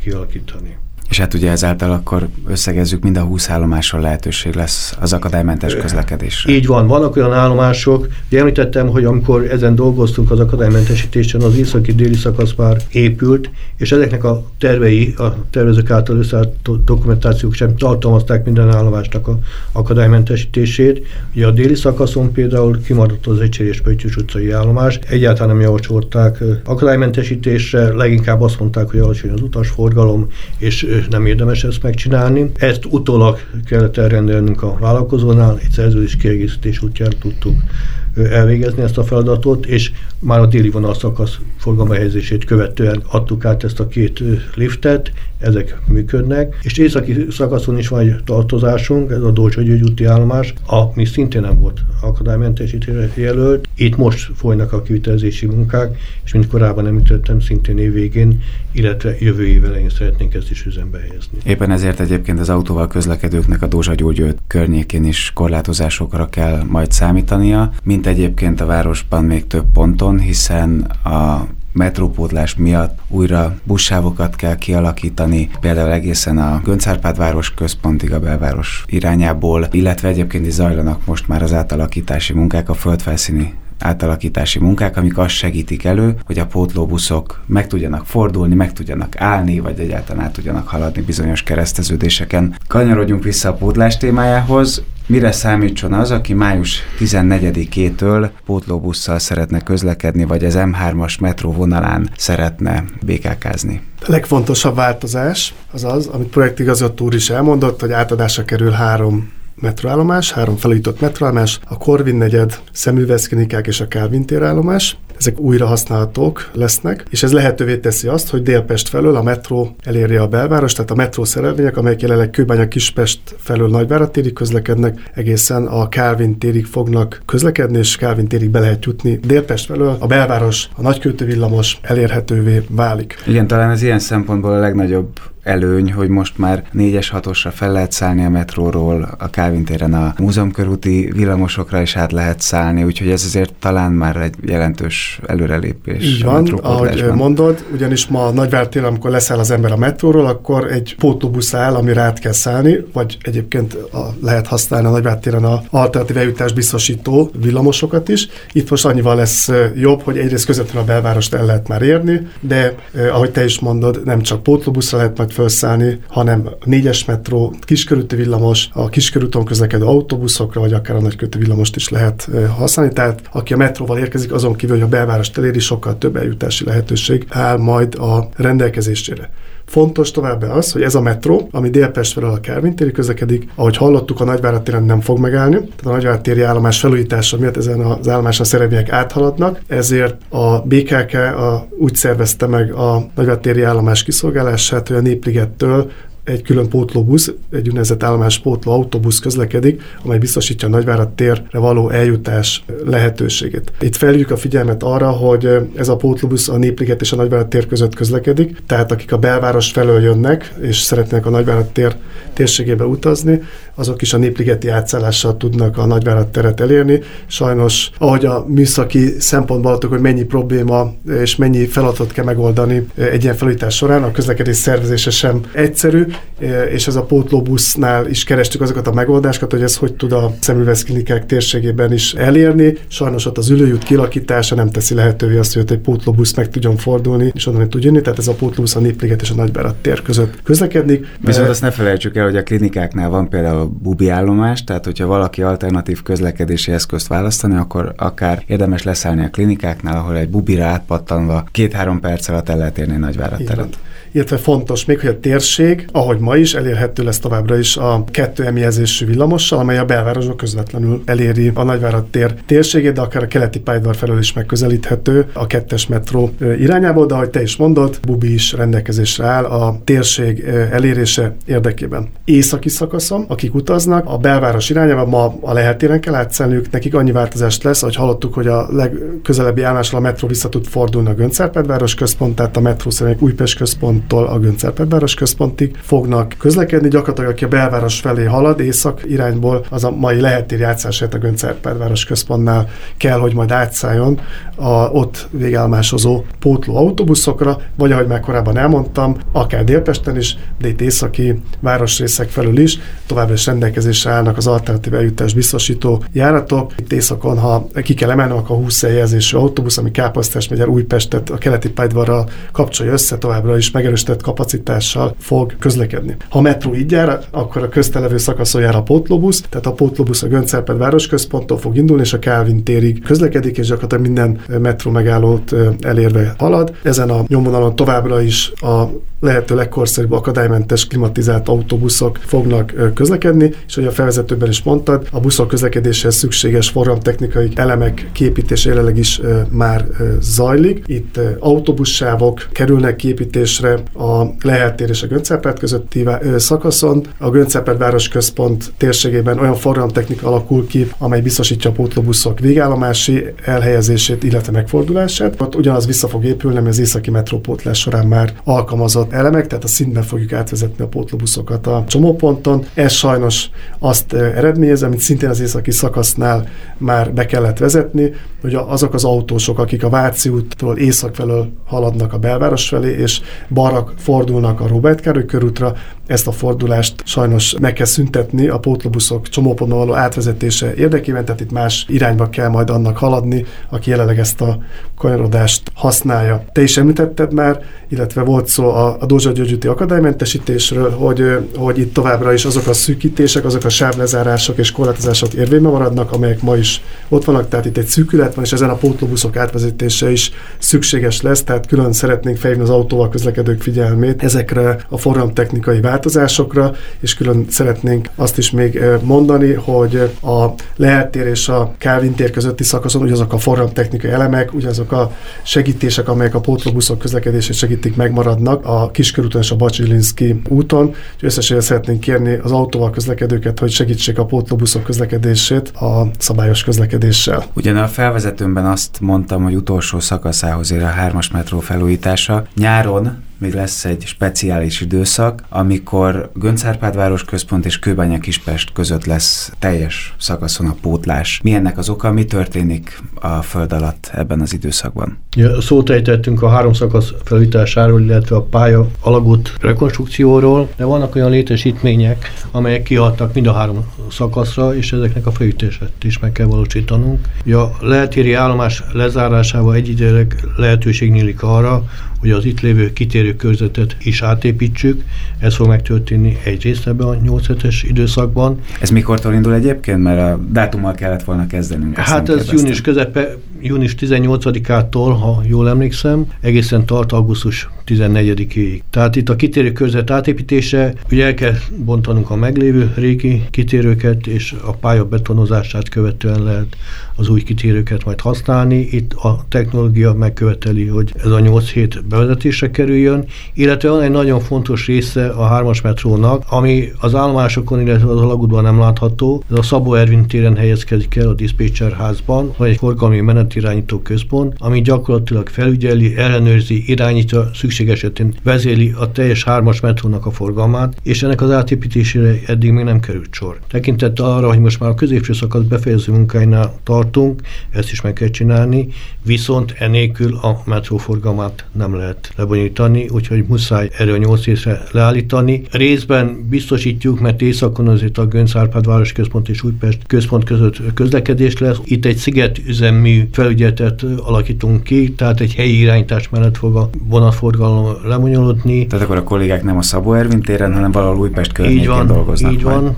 kialakítani. És hát ugye ezáltal akkor összegezzük, mind a 20 állomáson lehetőség lesz az akadálymentes közlekedésre. Így van, vannak olyan állomások, ugye említettem, hogy amikor ezen dolgoztunk az akadálymentesítésen, az északi déli szakasz már épült, és ezeknek a tervei, a tervezők által összeállt dokumentációk sem tartalmazták minden állomásnak a akadálymentesítését. Ugye a déli szakaszon például kimaradt az Egység és Pöttyös utcai állomás, egyáltalán nem javasolták akadálymentesítésre, leginkább azt mondták, hogy alacsony az utasforgalom, és nem érdemes ezt megcsinálni. Ezt utólag kellett elrendelnünk a vállalkozónál, egy szerződés kiegészítés útján tudtuk elvégezni ezt a feladatot, és már a déli vonalszakasz forgalmahelyezését követően adtuk át ezt a két liftet, ezek működnek, és északi szakaszon is van egy tartozásunk, ez a Dolcsa úti állomás, ami szintén nem volt akadálymentesítésre jelölt. Itt most folynak a kivitelezési munkák, és mint korábban említettem, szintén évvégén, illetve jövő év elején szeretnénk ezt is üzembe helyezni. Éppen ezért egyébként az autóval közlekedőknek a Dózsa környékén is korlátozásokra kell majd számítania, mint egyébként a városban még több ponton, hiszen a metrópótlás miatt újra buszsávokat kell kialakítani, például egészen a Göncárpád város központig a belváros irányából, illetve egyébként is zajlanak most már az átalakítási munkák a földfelszíni átalakítási munkák, amik azt segítik elő, hogy a pótlóbuszok meg tudjanak fordulni, meg tudjanak állni, vagy egyáltalán át tudjanak haladni bizonyos kereszteződéseken. Kanyarodjunk vissza a pótlás témájához. Mire számítson az, aki május 14-től pótlóbusszal szeretne közlekedni, vagy az M3-as metró vonalán szeretne békákázni? A legfontosabb változás az az, amit projektigazgató úr is elmondott, hogy átadásra kerül három metroállomás, három felújított metroállomás, a Corvin negyed, szemüveszklinikák és a Calvin térállomás. Ezek újra használhatók lesznek, és ez lehetővé teszi azt, hogy Délpest felől a metró elérje a belváros, tehát a metró szerelvények, amelyek jelenleg Kőbánya Kispest felől Nagyvárad térig közlekednek, egészen a Calvin térig fognak közlekedni, és Calvin térig be lehet jutni. Délpest felől a belváros, a nagyköltő villamos elérhetővé válik. Igen, talán ez ilyen szempontból a legnagyobb előny, hogy most már 4-es 6-osra fel lehet szállni a metróról, a Kávin téren a múzeumkörúti villamosokra is át lehet szállni, úgyhogy ez azért talán már egy jelentős előrelépés. Így van, ahogy mondod, ugyanis ma a Nagyvár téren, amikor leszáll az ember a metróról, akkor egy pótóbusz áll, amire át kell szállni, vagy egyébként a, lehet használni a Nagyvár téren a alternatív eljutás biztosító villamosokat is. Itt most annyival lesz jobb, hogy egyrészt közvetlenül a belvárost el lehet már érni, de eh, ahogy te is mondod, nem csak pótlóbuszra lehet majd felszállni, hanem a négyes metró, kiskörúti villamos, a kiskörúton közlekedő autóbuszokra, vagy akár a nagykörúti villamost is lehet használni. Tehát aki a metróval érkezik, azon kívül, hogy a belvárost eléri, sokkal több eljutási lehetőség áll majd a rendelkezésére. Fontos továbbá az, hogy ez a metró, ami Délpest felől a Kálvin téri közlekedik, ahogy hallottuk, a Nagyvárad téren nem fog megállni, tehát a Nagyvárad téri állomás felújítása miatt ezen az állomáson szereplők áthaladnak, ezért a BKK a, úgy szervezte meg a Nagyvárad téri állomás kiszolgálását, hogy a Népligettől egy külön pótlóbusz, egy úgynevezett állomás pótló autóbusz közlekedik, amely biztosítja a Nagyvárad térre való eljutás lehetőségét. Itt felhívjuk a figyelmet arra, hogy ez a pótlóbusz a Népliget és a Nagyvárad tér között közlekedik, tehát akik a belváros felől jönnek, és szeretnének a Nagyvárad tér térségébe utazni, azok is a Népligeti átszállással tudnak a Nagyvárad teret elérni. Sajnos, ahogy a műszaki szempontból adtuk, hogy mennyi probléma és mennyi feladatot kell megoldani egy ilyen felújítás során, a közlekedés szervezése sem egyszerű, és ez a pótlóbusznál is kerestük azokat a megoldásokat, hogy ez hogy tud a szemüvesz klinikák térségében is elérni. Sajnos ott az ülőjút kilakítása nem teszi lehetővé azt, hogy ott egy pótlóbusz meg tudjon fordulni, és onnan tud jönni, tehát ez a pótlóbusz a Népliget és a Nagyvárad tér között közlekedik. Viszont azt ne felejtsük el, hogy a klinikáknál van például bubi állomás, tehát hogyha valaki alternatív közlekedési eszközt választani, akkor akár érdemes leszállni a klinikáknál, ahol egy bubira átpattanva két-három perc alatt el lehet érni Nagyvárad teret illetve fontos még, hogy a térség, ahogy ma is, elérhető lesz továbbra is a kettő emjelzésű villamossal, amely a belvárosba közvetlenül eléri a Nagyvárad tér térségét, de akár a keleti pályadvar felől is megközelíthető a kettes metró irányából, de ahogy te is mondod, Bubi is rendelkezésre áll a térség elérése érdekében. Északi szakaszon, akik utaznak, a belváros irányába ma a lehetéren kell átszelniük, nekik annyi változást lesz, hogy hallottuk, hogy a legközelebbi állásra a metró vissza tud fordulni a Göncárpedváros központ, tehát a metró szerint Újpest központ központtól a Göncel központig fognak közlekedni. Gyakorlatilag, aki a belváros felé halad, észak irányból, az a mai lehetér játszását a Göncel központnál kell, hogy majd átszálljon a ott végállomásozó pótló autóbuszokra, vagy ahogy már korábban elmondtam, akár Délpesten is, de itt északi városrészek felül is továbbra is rendelkezésre állnak az alternatív eljutás biztosító járatok. Itt északon, ha ki kell emelni, akkor a 20 jelzésű autóbusz, ami Káposztás megyer Újpestet a keleti pályadvarral kapcsolja össze, továbbra is meg megerősített kapacitással fog közlekedni. Ha a metró így jár, akkor a köztelevő szakaszon jár a pótlóbusz, tehát a pótlóbusz a Göncszerped városközponttól fog indulni, és a Kálvin térig közlekedik, és gyakorlatilag minden metró megállót elérve halad. Ezen a nyomvonalon továbbra is a lehető legkorszerűbb akadálymentes klimatizált autóbuszok fognak közlekedni, és hogy a felvezetőben is mondtad, a buszok közlekedéshez szükséges forramtechnikai elemek képítés jelenleg is már zajlik. Itt autóbussávok kerülnek képítésre a Lehel tér és a Göncárpárt közötti szakaszon. A Göncárpárt városközpont térségében olyan forramtechnika alakul ki, amely biztosítja a pótlóbuszok végállomási elhelyezését, illetve megfordulását. Ott ugyanaz vissza fog épülni, ami az északi metrópótlás során már alkalmazott elemek, tehát a szintben fogjuk átvezetni a pótlóbuszokat a csomóponton. Ez sajnos azt eredményez, amit szintén az északi szakasznál már be kellett vezetni, hogy azok az autósok, akik a Váci úttól észak felől haladnak a belváros felé, és balra fordulnak a Robert Károly körútra, ezt a fordulást sajnos meg kell szüntetni a pótlóbuszok csomópontban való átvezetése érdekében, tehát itt más irányba kell majd annak haladni, aki jelenleg ezt a kanyarodást használja. Te is említetted már, illetve volt szó a, a Dózsa Györgyüti akadálymentesítésről, hogy, hogy itt továbbra is azok a szűkítések, azok a sávlezárások és korlátozások érvényben maradnak, amelyek ma is ott vannak, tehát itt egy szűkület van, és ezen a pótlóbuszok átvezetése is szükséges lesz, tehát külön szeretnénk felhívni az autóval közlekedők figyelmét ezekre a forramtechnikai változásokra, és külön szeretnénk azt is még mondani, hogy a lehettér és a Kávin tér közötti szakaszon ugyanazok a forramtechnikai elemek, ugyanazok a segítések, amelyek a pótlóbuszok közlekedését segítik, megmaradnak a Kiskörúton és a Bacsilinszki úton. Úgyhogy összességében szeretnénk kérni az autóval közlekedőket, hogy segítsék a pótlóbuszok közlekedését a szabályos közlekedéssel. Ugyan a felvezetőmben azt mondtam, hogy utolsó szakaszához ér a hármas metró felújítása. Nyáron még lesz egy speciális időszak, amikor Göncárpád központ és Kőbánya Kispest között lesz teljes szakaszon a pótlás. Mi ennek az oka, mi történik a föld alatt ebben az időszakban? Ja, szót ejtettünk a három szakasz felújításáról, illetve a pálya alagút rekonstrukcióról, de vannak olyan létesítmények, amelyek kiadtak mind a három szakaszra, és ezeknek a felújítását is meg kell valósítanunk. Ja, lehetéri állomás lezárásával egyidejűleg lehetőség nyílik arra, hogy az itt lévő kitérő körzetet is átépítsük. Ez fog megtörténni egyrészt ebben a 8 es időszakban. Ez mikortól indul egyébként? Mert a dátummal kellett volna kezdenünk. Hát ez június közepe június 18-ától, ha jól emlékszem, egészen tart augusztus 14-ig. Tehát itt a kitérő körzet átépítése, ugye el kell bontanunk a meglévő régi kitérőket, és a pálya betonozását követően lehet az új kitérőket majd használni. Itt a technológia megköveteli, hogy ez a 8 hét bevezetésre kerüljön, illetve van egy nagyon fontos része a hármas metrónak, ami az állomásokon, illetve az alagútban nem látható. Ez a Szabó Ervin téren helyezkedik el a dispatcher házban, vagy egy forgalmi menetirányító központ, ami gyakorlatilag felügyeli, ellenőrzi, irányítja, szükség esetén vezéli a teljes hármas metrónak a forgalmát, és ennek az átépítésére eddig még nem került sor. Tekintettel arra, hogy most már a középső szakasz befejező munkáinál tartunk, ezt is meg kell csinálni, viszont enélkül a metró forgalmát nem lehet lebonyolítani, úgyhogy muszáj erről 8 részre leállítani. Részben biztosítjuk, mert északon azért a Gönc Árpád városközpont és Újpest központ között közlekedés lesz. Itt egy szigetüzemű felügyeletet alakítunk ki, tehát egy helyi irányítás mellett fog a vonatforgalom lemonyolódni. Tehát akkor a kollégák nem a Szabó Ervin téren, hanem valahol Újpest környékén így van, dolgoznak. Így majd. van,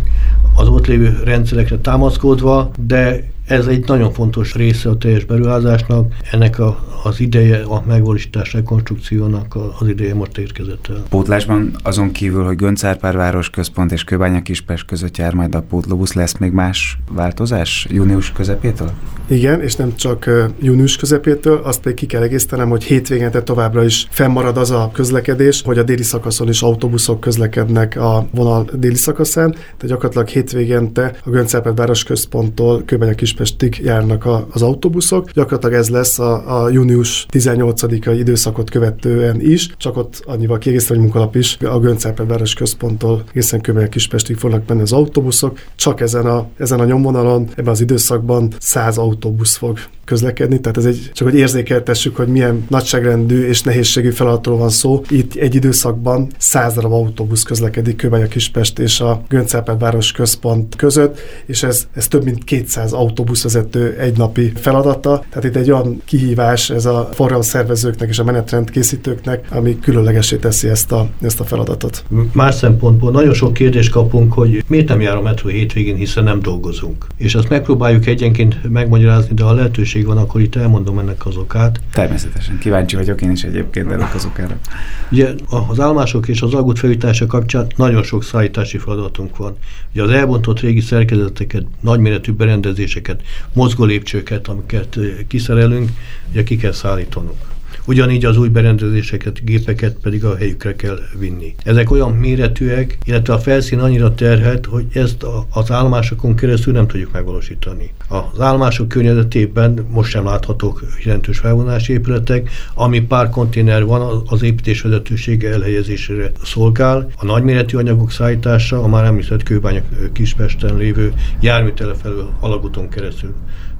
az ott lévő rendszerekre támaszkodva, de ez egy nagyon fontos része a teljes beruházásnak, ennek a, az ideje, a megvalósítás rekonstrukciónak az ideje most érkezett el. Pótlásban azon kívül, hogy Göncárpár város központ és Kőbánya Kispest között jár majd a pótlóbusz, lesz még más változás június közepétől? Igen, és nem csak június közepétől, azt pedig ki kell egésztenem, hogy hétvégente továbbra is fennmarad az a közlekedés, hogy a déli szakaszon is autóbuszok közlekednek a vonal déli szakaszán, tehát gyakorlatilag hétvégente a Göncárpár város központtól Kőbánya Kispest Budapestig járnak a, az autóbuszok. Gyakorlatilag ez lesz a, a június 18-ai időszakot követően is, csak ott annyival kiegészítve, hogy munkalap is a Göncárpád város központtól egészen Kőmely Kispestig fognak menni az autóbuszok. Csak ezen a, ezen a nyomvonalon, ebben az időszakban 100 autóbusz fog közlekedni, tehát ez egy, csak hogy érzékeltessük, hogy milyen nagyságrendű és nehézségű feladatról van szó. Itt egy időszakban 100 darab autóbusz közlekedik Kőbánya Kispest és a Göncárpád város központ között, és ez, ez több mint 200 autóbuszvezető egynapi feladata. Tehát itt egy olyan kihívás ez a forgalomszervezőknek és a menetrend készítőknek, ami különlegesé teszi ezt a, ezt a feladatot. Más szempontból nagyon sok kérdést kapunk, hogy miért nem jár a metró hétvégén, hiszen nem dolgozunk. És azt megpróbáljuk egyenként megmagyarázni, de a lehetőség szükség van, akkor itt elmondom ennek az okát. Természetesen. Kíváncsi vagyok én is egyébként ennek az okára. Ugye az állomások és az algút felújítása kapcsán nagyon sok szállítási feladatunk van. Ugye az elbontott régi szerkezeteket, nagyméretű berendezéseket, mozgólépcsőket, amiket eh, kiszerelünk, ugye ki kell szállítanunk. Ugyanígy az új berendezéseket, gépeket pedig a helyükre kell vinni. Ezek olyan méretűek, illetve a felszín annyira terhet, hogy ezt az állomásokon keresztül nem tudjuk megvalósítani. Az állomások környezetében most sem láthatók jelentős felvonási épületek, ami pár konténer van, az építés vezetősége elhelyezésére szolgál. A nagyméretű anyagok szállítása a már említett kőbányok Kispesten lévő járműtele felől alagúton keresztül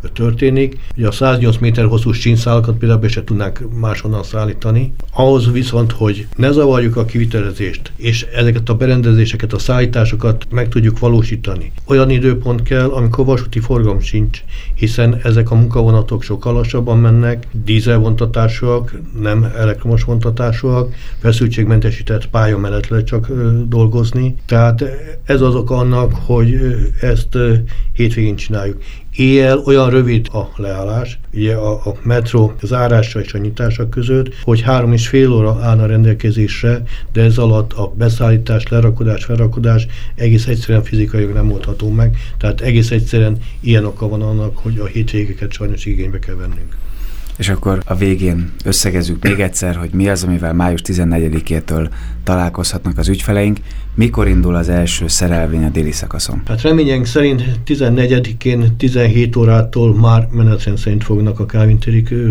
történik. Ugye a 108 méter hosszú sínszálakat például be se tudnánk máshonnan szállítani. Ahhoz viszont, hogy ne zavarjuk a kivitelezést, és ezeket a berendezéseket, a szállításokat meg tudjuk valósítani. Olyan időpont kell, amikor vasúti forgalom sincs, hiszen ezek a munkavonatok sokkal lassabban mennek, dízelvontatásúak, nem elektromos vontatásúak, feszültségmentesített pálya mellett lehet csak dolgozni. Tehát ez azok annak, hogy ezt ö, hétvégén csináljuk. Éjjel olyan rövid a leállás, ugye a, a metró zárása és a nyitása között, hogy három és fél óra állna rendelkezésre, de ez alatt a beszállítás, lerakodás, felrakodás egész egyszerűen fizikailag nem oldható meg, tehát egész egyszerűen ilyen oka van annak, hogy a hétvégeket sajnos igénybe kell vennünk. És akkor a végén összegezzük még egyszer, hogy mi az, amivel május 14-től találkozhatnak az ügyfeleink, mikor indul az első szerelvény a déli szakaszon? Hát reményeink szerint 14-én 17 órától már menetrend szerint fognak a Kávin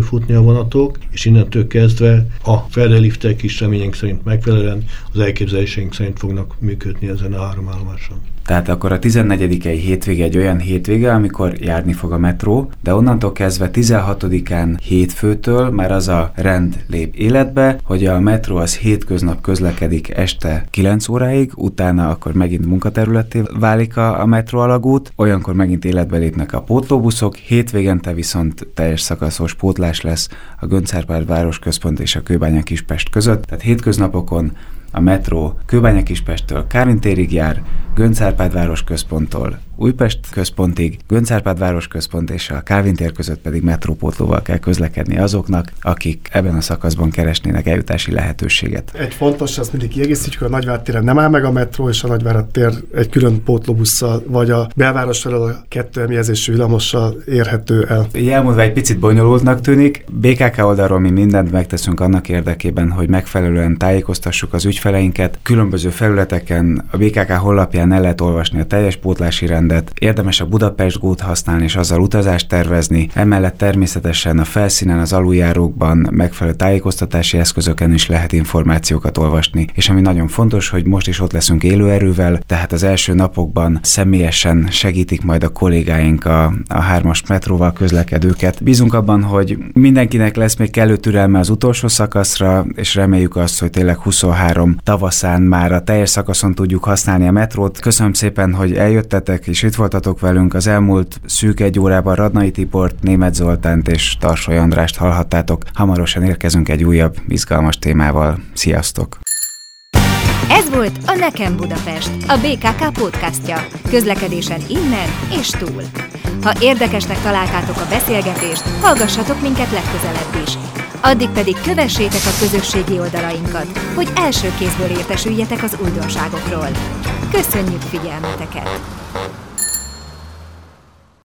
futni a vonatok, és innentől kezdve a feleliftek is reményeink szerint megfelelően az elképzeléseink szerint fognak működni ezen a három állomáson. Tehát akkor a 14 i hétvége egy olyan hétvége, amikor járni fog a metró, de onnantól kezdve 16-án hétfőtől már az a rend lép életbe, hogy a metró az hétköznap közlekedik este 9 óráig, utána akkor megint munkaterületé válik a, a metró alagút, olyankor megint életbe lépnek a pótlóbuszok, hétvégente viszont teljes szakaszos pótlás lesz a Göncárpád városközpont és a Kőbánya Kispest között, tehát hétköznapokon a metró Kőbánya Kispesttől Kárvintérig jár, Göncárpád város központtól Újpest központig, Göncárpád város központ és a Kálvin tér között pedig metrópótlóval kell közlekedni azoknak, akik ebben a szakaszban keresnének eljutási lehetőséget. Egy fontos, azt mindig kiegészítjük, hogy a Nagyvár téren nem áll meg a metró, és a Nagyvár tér egy külön pótlóbusszal, vagy a belváros felől a kettő emjelzésű villamossal érhető el. Jelmondva egy picit bonyolultnak tűnik. BKK oldalról mi mindent megteszünk annak érdekében, hogy megfelelően tájékoztassuk az ügyfeleinket. Különböző felületeken a BKK honlapján el lehet olvasni a teljes pótlási rendet. Érdemes a Budapest Gót használni és azzal utazást tervezni. Emellett természetesen a felszínen, az aluljárókban megfelelő tájékoztatási eszközöken is lehet információkat olvasni. És ami nagyon fontos, hogy most is ott leszünk élőerővel, tehát az első napokban személyesen segítik majd a kollégáink a, a hármas metróval közlekedőket. Bízunk abban, hogy mindenkinek lesz még kellő türelme az utolsó szakaszra, és reméljük azt, hogy tényleg 23 tavaszán már a teljes szakaszon tudjuk használni a metrót. Köszönöm szépen, hogy eljöttetek és itt voltatok velünk. Az elmúlt szűk egy órában Radnai Tibort, Német Zoltánt és Tarsoly Andrást hallhattátok. Hamarosan érkezünk egy újabb, izgalmas témával. Sziasztok! Ez volt a Nekem Budapest, a BKK podcastja. Közlekedésen innen és túl. Ha érdekesnek találtátok a beszélgetést, hallgassatok minket legközelebb is. Addig pedig kövessétek a közösségi oldalainkat, hogy első kézből értesüljetek az újdonságokról. Köszönjük figyelmeteket!